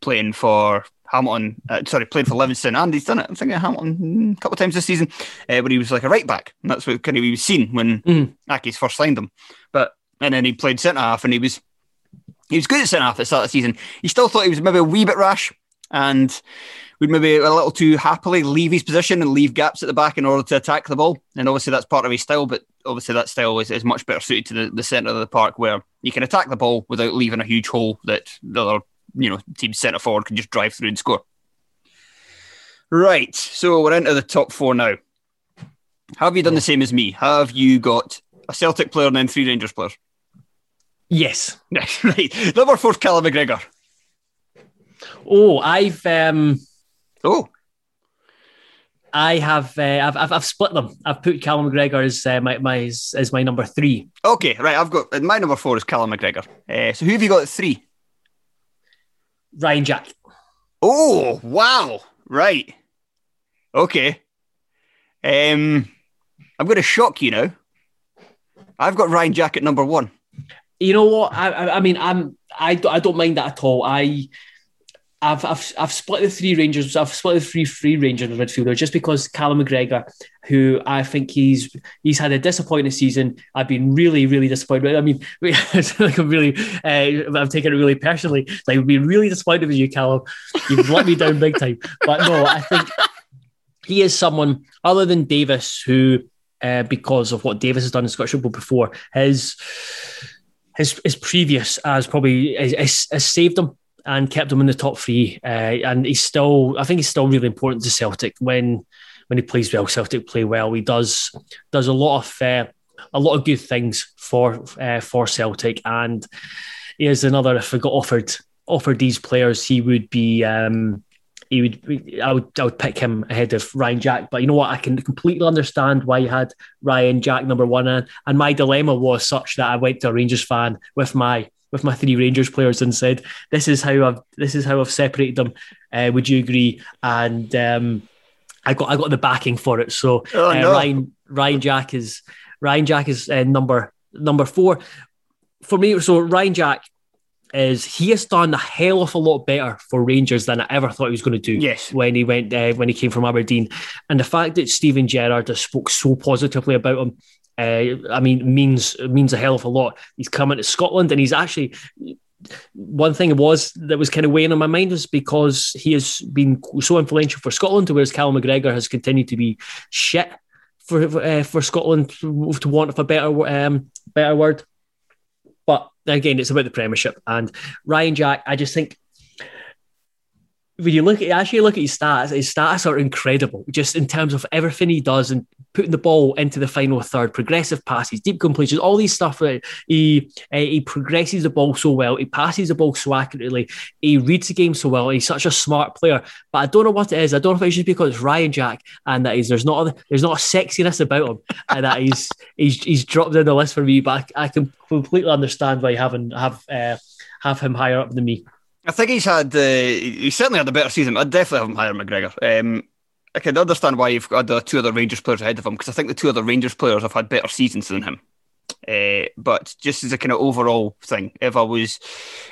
playing for Hamilton. Uh, sorry, playing for Livingston, and he's done it. I'm thinking of Hamilton a couple of times this season, uh, where he was like a right back. And that's what kind of he was seen when mm. Aki's first signed him. But and then he played centre half, and he was he was good at centre half at the start of the season. He still thought he was maybe a wee bit rash, and would maybe a little too happily leave his position and leave gaps at the back in order to attack the ball. And obviously that's part of his style, but obviously that style is, is much better suited to the, the centre of the park where you can attack the ball without leaving a huge hole that the other, you know, team centre forward can just drive through and score. Right, so we're into the top four now. Have you done the oh. same as me? Have you got a Celtic player and then three Rangers players? Yes. <laughs> right. Number four, Callum McGregor. Oh, I've um Oh. I have uh, I've, I've, I've split them. I've put Callum McGregor as uh, my, my as, as my number three. Okay, right. I've got my number four is Callum McGregor. Uh, so who have you got at three? Ryan Jack. Oh wow! Right. Okay. Um, I'm going to shock you now. I've got Ryan Jack at number one. You know what? I, I, mean, I'm I don't, I don't mind that at all. I I've, I've I've split the three Rangers. I've split the three free Rangers in midfielder just because Callum McGregor, who I think he's he's had a disappointing season. I've been really really disappointed. I mean, <laughs> like I'm really uh, I'm taking it really personally. Like I've been really disappointed with you, Callum. You've let me down big time. But no, I think he is someone other than Davis who, uh, because of what Davis has done in Scottish football before, his his his previous as probably has, has saved him and kept him in the top three. Uh, and he's still, I think he's still really important to Celtic when when he plays well. Celtic play well. He does does a lot of uh, a lot of good things for uh, for Celtic, and he is another. If I got offered offered these players, he would be. Um, he would, I would, I would pick him ahead of Ryan Jack. But you know what? I can completely understand why you had Ryan Jack number one, and, and my dilemma was such that I went to a Rangers fan with my with my three Rangers players and said, "This is how I've this is how I've separated them." Uh, would you agree? And um, I got I got the backing for it. So oh, uh, no. Ryan Ryan Jack is Ryan Jack is uh, number number four for me. So Ryan Jack is he has done a hell of a lot better for Rangers than I ever thought he was going to do. Yes, when he went uh, when he came from Aberdeen, and the fact that Steven Gerrard has spoke so positively about him uh, I mean, means means a hell of a lot. He's coming to Scotland, and he's actually one thing was that was kind of weighing on my mind was because he has been so influential for Scotland, whereas Cal McGregor has continued to be shit for uh, for Scotland, to want of a better um, better word. Again, it's about the Premiership and Ryan Jack. I just think when you look at actually look at his stats, his stats are incredible. Just in terms of everything he does and putting the ball into the final third, progressive passes, deep completions, all these stuff. That he uh, he progresses the ball so well. He passes the ball so accurately. He reads the game so well. He's such a smart player. But I don't know what it is. I don't know if it's just because it's Ryan Jack and that he's there's not a, there's not a sexiness about him <laughs> and that he's he's he's dropped in the list for me. But I, I can completely understand why you haven't have uh, have him higher up than me. I think he's had uh, he certainly had a better season. I'd definitely have him higher McGregor. Um, I can understand why you've got the two other Rangers players ahead of him because I think the two other Rangers players have had better seasons than him. Uh, but just as a kind of overall thing, if I was,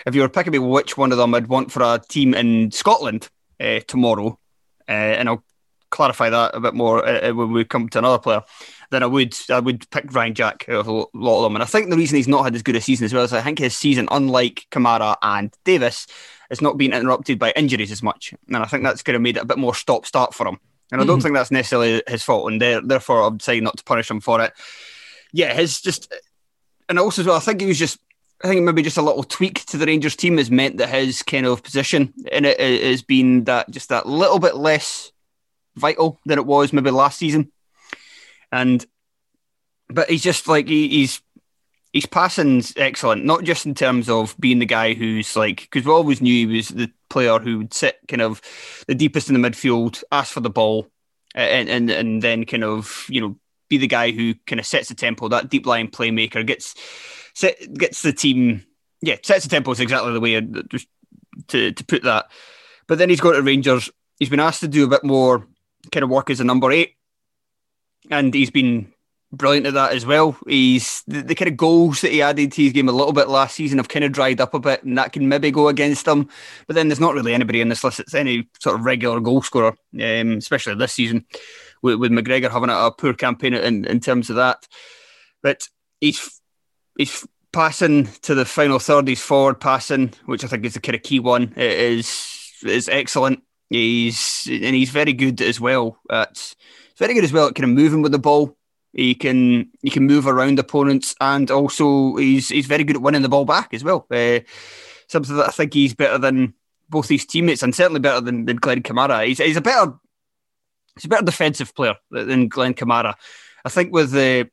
if you were picking me which one of them I'd want for a team in Scotland uh, tomorrow, uh, and I'll clarify that a bit more uh, uh, when we come to another player, then I would I would pick Ryan Jack out of a lot of them. And I think the reason he's not had as good a season as well is I think his season, unlike Kamara and Davis, is not being interrupted by injuries as much. And I think that's kind of made it a bit more stop start for him. And I don't mm-hmm. think that's necessarily his fault, and therefore I'm saying not to punish him for it. Yeah, his just, and also as well, I think he was just, I think maybe just a little tweak to the Rangers team has meant that his kind of position in it has been that just that little bit less vital than it was maybe last season. And but he's just like he, he's his passing's excellent, not just in terms of being the guy who's like because we always knew he was the player who would sit kind of the deepest in the midfield, ask for the ball, and and and then kind of you know be the guy who kind of sets the tempo. That deep line playmaker gets set, gets the team. Yeah, sets the tempo is exactly the way uh, to to put that. But then he's got to Rangers. He's been asked to do a bit more kind of work as a number eight and he's been brilliant at that as well. He's the, the, kind of goals that he added to his game a little bit last season have kind of dried up a bit, and that can maybe go against him. But then there's not really anybody in this list that's any sort of regular goal scorer, um, especially this season, with, with McGregor having a, a, poor campaign in, in terms of that. But he's he's passing to the final third. He's forward passing, which I think is the kind of key one. It is is excellent. He's and he's very good as well at very good as well at kind of moving with the ball. He can he can move around opponents, and also he's he's very good at winning the ball back as well. Uh, something that I think he's better than both his teammates, and certainly better than, than Glenn Kamara. He's, he's a better he's a better defensive player than Glenn Kamara. I think with the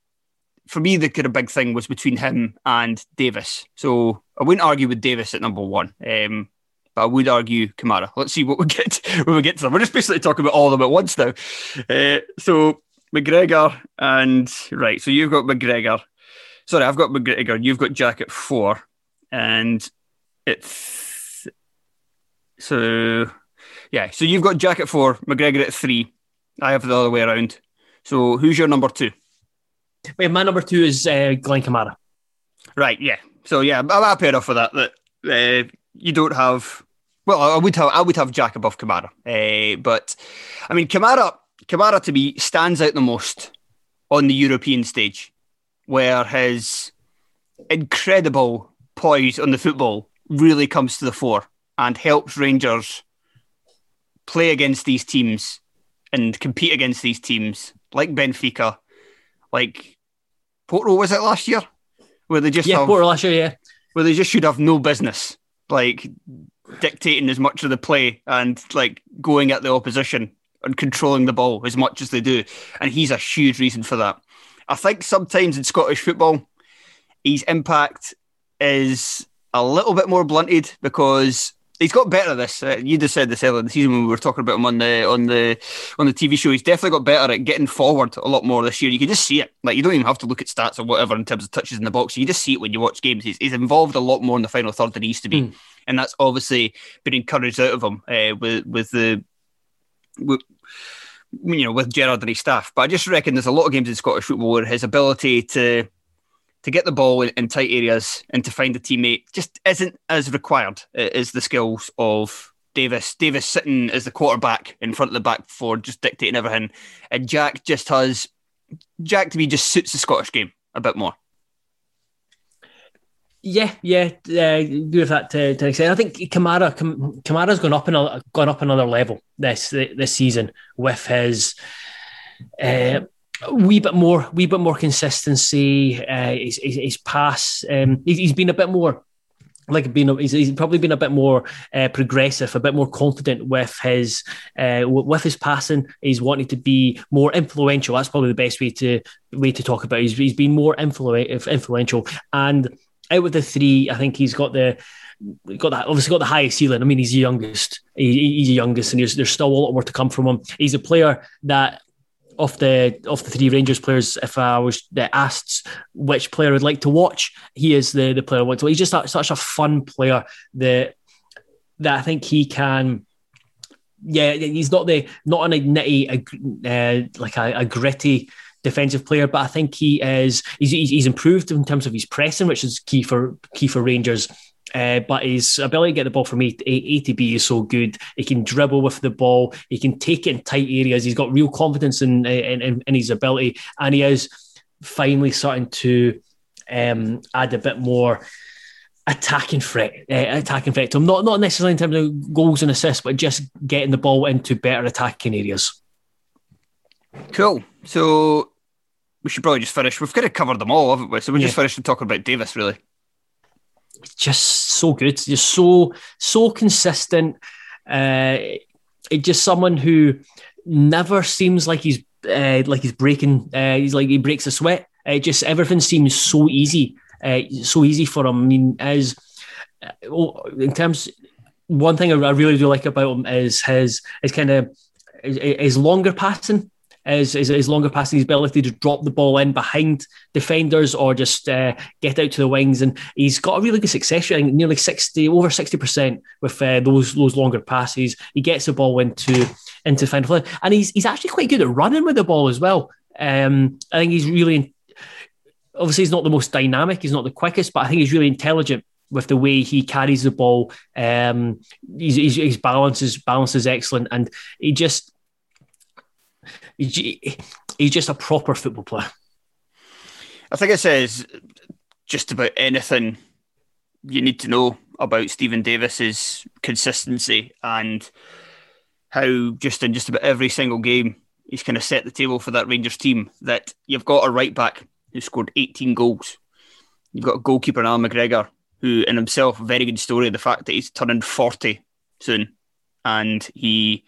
for me the kind of big thing was between him and Davis. So I wouldn't argue with Davis at number one. Um, but I would argue Kamara. Let's see what we get <laughs> when we get to them. We're just basically talking about all of them at once now. Uh, so McGregor and right. So you've got McGregor. Sorry, I've got McGregor. You've got Jack at four, and it's so yeah. So you've got Jack at four, McGregor at three. I have the other way around. So who's your number two? Wait, my number two is uh, Glenn Kamara. Right. Yeah. So yeah, I'm happy enough for that. That uh, you don't have. Well, I would have. I would have Jack above Kamara. Uh, but I mean, Kamara. Kamara to me stands out the most on the European stage, where his incredible poise on the football really comes to the fore and helps Rangers play against these teams and compete against these teams like Benfica, like Porto was it last year, where they just yeah have, Porto last year yeah where they just should have no business like dictating as much of the play and like going at the opposition and controlling the ball as much as they do, and he's a huge reason for that. I think sometimes in Scottish football, his impact is a little bit more blunted because he's got better at this. Uh, you just said this earlier in the season when we were talking about him on the on the on the TV show. He's definitely got better at getting forward a lot more this year. You can just see it. Like you don't even have to look at stats or whatever in terms of touches in the box. You just see it when you watch games. He's, he's involved a lot more in the final third than he used to be, mm. and that's obviously been encouraged out of him uh, with with the. With, you know, with Gerrard and his staff, but I just reckon there's a lot of games in Scottish football where his ability to to get the ball in, in, tight areas and to find a teammate just isn't as required as the skills of Davis. Davis sitting as the quarterback in front of the back four, just dictating everything. And Jack just has, Jack to me just suits the Scottish game a bit more. Yeah, yeah, uh, agree with that to, to an extent. I think Kamara, Kamara's gone up a gone up another level this this season with his uh, wee bit more, wee bit more consistency. Uh, his, his, his pass, um, he's, he's been a bit more like being he's, he's probably been a bit more uh, progressive, a bit more confident with his uh, with his passing. He's wanting to be more influential. That's probably the best way to way to talk about. It. He's he's been more influ- influential, and out of the three, I think he's got the got that obviously got the highest ceiling. I mean, he's the youngest. He, he's the youngest, and there's still a lot more to come from him. He's a player that of the of the three Rangers players, if I was asked which player I'd like to watch, he is the the player I want to. He's just such a fun player that that I think he can. Yeah, he's not the not an nitty, uh, like a, a gritty defensive player, but I think he is he's, he's improved in terms of his pressing, which is key for key for Rangers. Uh, but his ability to get the ball from A, a, a to B is so good. He can dribble with the ball. He can take it in tight areas. He's got real confidence in in, in, in his ability, and he is finally starting to um, add a bit more attacking threat, uh, attacking threat to him. Not not necessarily in terms of goals and assists, but just getting the ball into better attacking areas. Cool. So we should probably just finish. We've kind of covered them all, haven't we? So we yeah. just finished talking about Davis, really just so good, just so so consistent. Uh, it just someone who never seems like he's uh, like he's breaking. Uh, he's like he breaks a sweat. It just everything seems so easy, uh, so easy for him. I mean, as uh, in terms, one thing I really do like about him is his his kind of his longer passing is, is, is longer passing his ability to drop the ball in behind defenders or just uh, get out to the wings. And he's got a really good success rate, nearly 60, over 60% with uh, those those longer passes. He gets the ball into into final play. And he's, he's actually quite good at running with the ball as well. Um, I think he's really, obviously, he's not the most dynamic, he's not the quickest, but I think he's really intelligent with the way he carries the ball. Um, his, his, his balance is balance is excellent, and he just he's just a proper football player. I think it says just about anything you need to know about Steven Davis's consistency and how just in just about every single game he's kind of set the table for that Rangers team. That you've got a right back who scored 18 goals. You've got a goalkeeper, Al McGregor, who in himself a very good story. The fact that he's turning 40 soon and he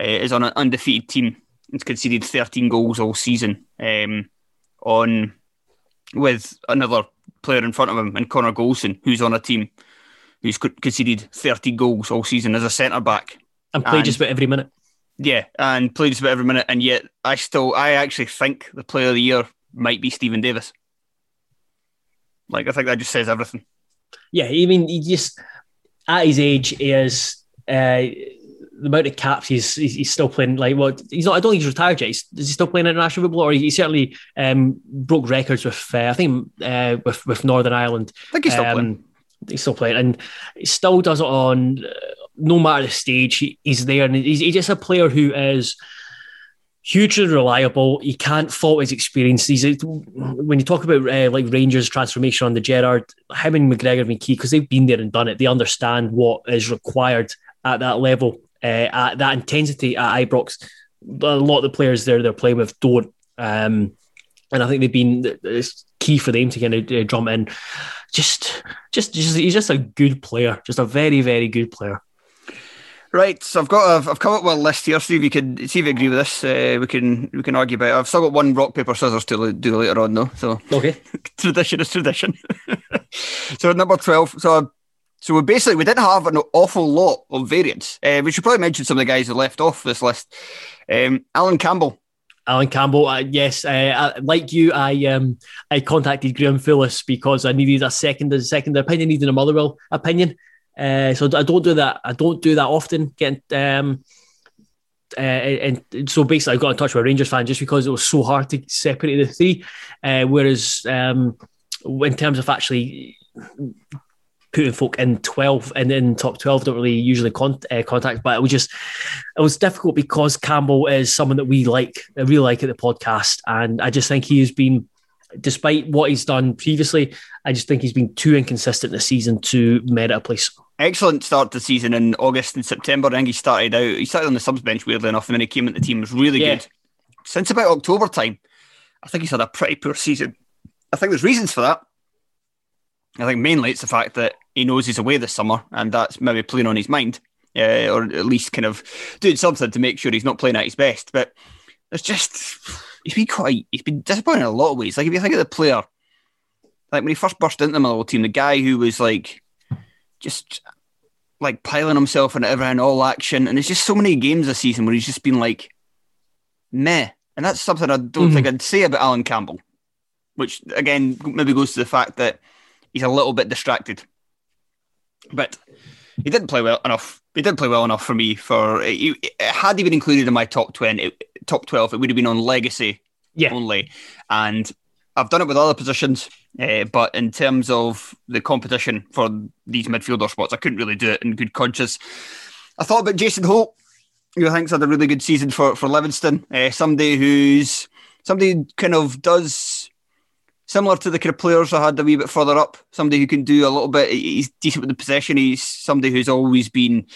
uh, is on an undefeated team He's conceded 13 goals all season um, on with another player in front of him and Connor Goldson, who's on a team who's conceded 30 goals all season as a centre back. And played just about every minute. Yeah, and played just about every minute. And yet, I still, I actually think the player of the year might be Steven Davis. Like, I think that just says everything. Yeah, I mean, he just, at his age, he is. Uh, the amount of caps he's he's still playing like what he's not I don't think he's retired yet. He's, is he still playing international football or he certainly um, broke records with uh, I think uh, with with Northern Ireland. I think he's still um, playing. He's still playing and he still does it on uh, no matter the stage. He, he's there and he's, he's just a player who is hugely reliable. He can't fault his experience. He's when you talk about uh, like Rangers transformation on the Gerrard, him and McGregor have been key because they've been there and done it. They understand what is required at that level uh, at that intensity at Ibrox. A lot of the players there they're playing with don't. Um, and I think they've been it's key for them to kind of uh, drum in. Just, just, just, he's just a good player, just a very, very good player. Right, so I've got I've, I've come up with a list here. See if you can see if you agree with this. Uh, we can we can argue about. it. I've still got one rock paper scissors to do later on though. So okay, <laughs> tradition is tradition. <laughs> so number twelve. So so we basically we didn't have an awful lot of variants. Uh, we should probably mention some of the guys who left off this list. Um, Allan Campbell. Allan Campbell, uh, yes, uh, like you, I um, I contacted Graham Phillips because I needed a second, a second opinion, needed a Motherwell opinion. Uh, so I don't do that. I don't do that often. Getting um, uh, and so basically, I got in touch with a Rangers fan just because it was so hard to separate the three. Uh, whereas um, in terms of actually putting folk in 12 and in top 12 don't really usually con- uh, contact but it was just it was difficult because Campbell is someone that we like I really like at the podcast and I just think he has been despite what he's done previously I just think he's been too inconsistent this season to merit a place. Excellent start to the season in August and September. I think he started out he started on the subs bench weirdly enough and then he came into the team was really yeah. good. Since about October time I think he's had a pretty poor season. I think there's reasons for that I think mainly it's the fact that he knows he's away this summer, and that's maybe playing on his mind, uh, or at least kind of doing something to make sure he's not playing at his best. But it's just he's been quite he's been disappointing in a lot of ways. Like if you think of the player, like when he first burst into the Motherwell team, the guy who was like just like piling himself into everything, all action, and there's just so many games this season where he's just been like meh, and that's something I don't mm-hmm. think I'd say about Allan Campbell, which again maybe goes to the fact that he's a little bit distracted but he didn't play well enough. He didn't play well enough for me. For he, had he been included in my top twenty, top twelve, it would have been on legacy yeah. only. And I've done it with other positions, uh, but in terms of the competition for these midfielder spots, I couldn't really do it in good conscience. I thought about Jason Holt, who I think's had a really good season for for Livingston. Uh, somebody who's somebody kind of does similar to the kind of players I had a wee bit further up. Somebody who can do a little bit. He's decent with the possession. He's somebody who's always been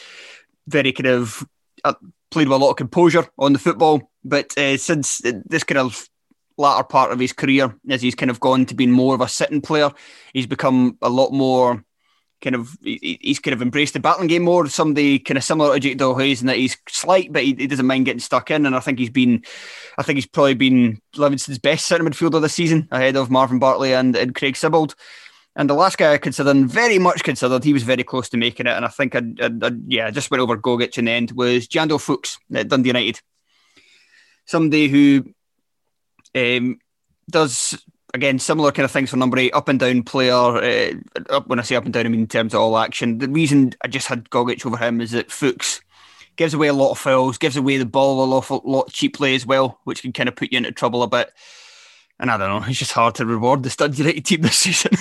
very kind of uh, played with a lot of composure on the football. But uh, since this kind of latter part of his career, as he's kind of gone to being more of a sitting player, he's become a lot more kind of he's kind of embraced the battling game more. Somebody kind of similar to Jake Dalhouse in that he's slight, but he, he, doesn't mind getting stuck in. And I think he's been, I think he's probably been Livingston's best centre midfielder this season, ahead of Marvin Bartley and, and Craig Sibbald. And the last guy I considered, very much considered, he was very close to making it. And I think, I, I, I yeah, I just went over Gogic in the end, was Jeando Fuchs at Dundee United. Somebody who um, does again, similar kind of things for number eight, up and down player. Uh, up when I say up and down, I mean in terms of all action. The reason I just had Gogic over him is that Fuchs gives away a lot of fouls, gives away the ball a lot, lot cheaply as well, which can kind of put you into trouble a bit. And I don't know, it's just hard to reward the Stud United team this season.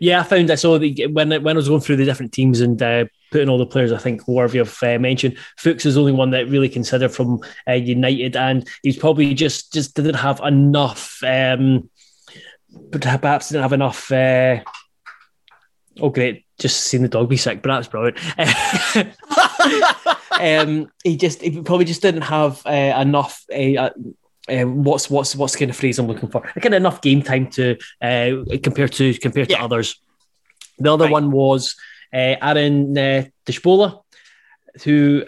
yeah, I found I saw the, when when I was going through the different teams and uh, putting all the players, I think worthy of uh, mention. Fuchs is the only one that really considered from uh, United, and he's probably just just didn't have enough. Um, perhaps didn't have enough. Uh, oh, great! Just seen the dog be sick, but that's brilliant. <laughs> um, he just he probably just didn't have uh, enough. Uh, uh, what's what's what's the kind of phrase I'm looking for? Kind of enough game time to uh, compare to compare to others. The other right. one was uh, Aaron uh, Dishbola, who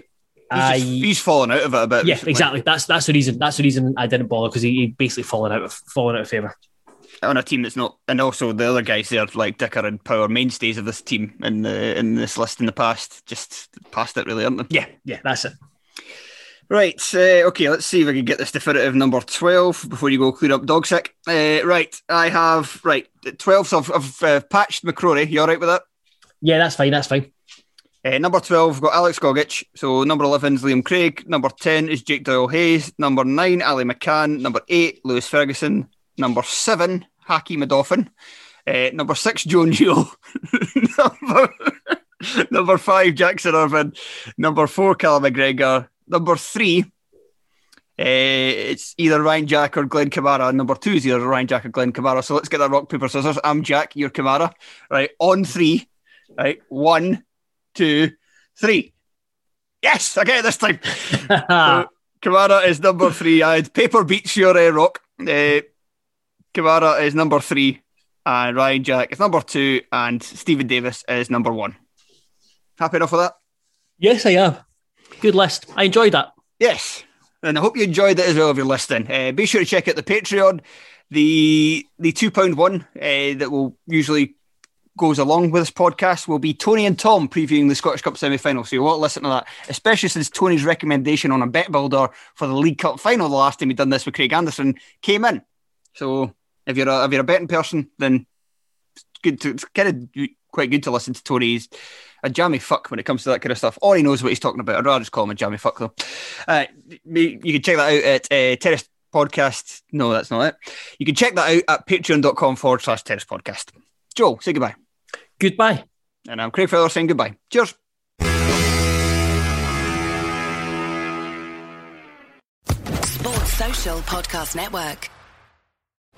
He's, just, he's fallen out of it a bit. Yeah, recently. exactly. That's that's the reason. That's the reason I didn't bother because he, he basically fallen out of fallen out of favour. On a team that's not, and also the other guys there like Dicker and Power mainstays of this team in the in this list in the past, just past it really, aren't they? Yeah, yeah, that's it. Right, uh, okay, let's see if I can get this definitive number 12 before you go clear up dog sick. Uh, right, I have, right, 12, so I've, I've uh, patched McCrorie. You all right with that? Yeah, that's fine, that's fine. Uh, number 12, we've got Alex Gogic. So number 11 is Liam Craig. Number 10 is Jake Doyle Hayes. Number 9, Ali McCann. Number 8, Lewis Ferguson. Number 7, Hakeem Odoffin. Uh, number 6, Joe Newell. <laughs> number, number 5, Jackson Irvine. Number 4, Callum McGregor. Number 3, uh, it's either Ryan Jack or Glenn Kamara. Number 2 is either Ryan Jack or Glenn Kamara. So let's get that rock, paper, scissors. I'm Jack, you're Kamara. Right, on 3. Right, one, two, three. Yes, I get it this time. <laughs> so, Kamara is number three. I had Paper beats your uh, rock. Uh, Kamara is number three, and Ryan Jack is number two, and Steven Davis is number one. Happy enough with that? Yes, I am. Good list. I enjoyed that. Yes, and I hope you enjoyed it as well if you're listening. Uh, be sure to check out the Patreon, the the two pound one uh, that will usually goes along with this podcast will be Tony and Thom previewing the Scottish Cup semi final. So you want to listen to that, especially since Tony's recommendation on a bet builder for the League Cup final the last time we done this with Craig Anderson came in. So if you're a, if you're a betting person, then it's good to it's kind of quite good to listen to Tony's a jammy fuck when it comes to that kind of stuff. or he knows what he's talking about. I'd rather just call him a jammy fuck though. Uh, you can check that out at uh, Terrace Podcast. No, that's not it. You can check that out at patreon.com forward slash Terrace Podcast. Joel, say goodbye. Goodbye. And I'm Craig Fowler saying goodbye. Cheers. Sports Social Podcast Network.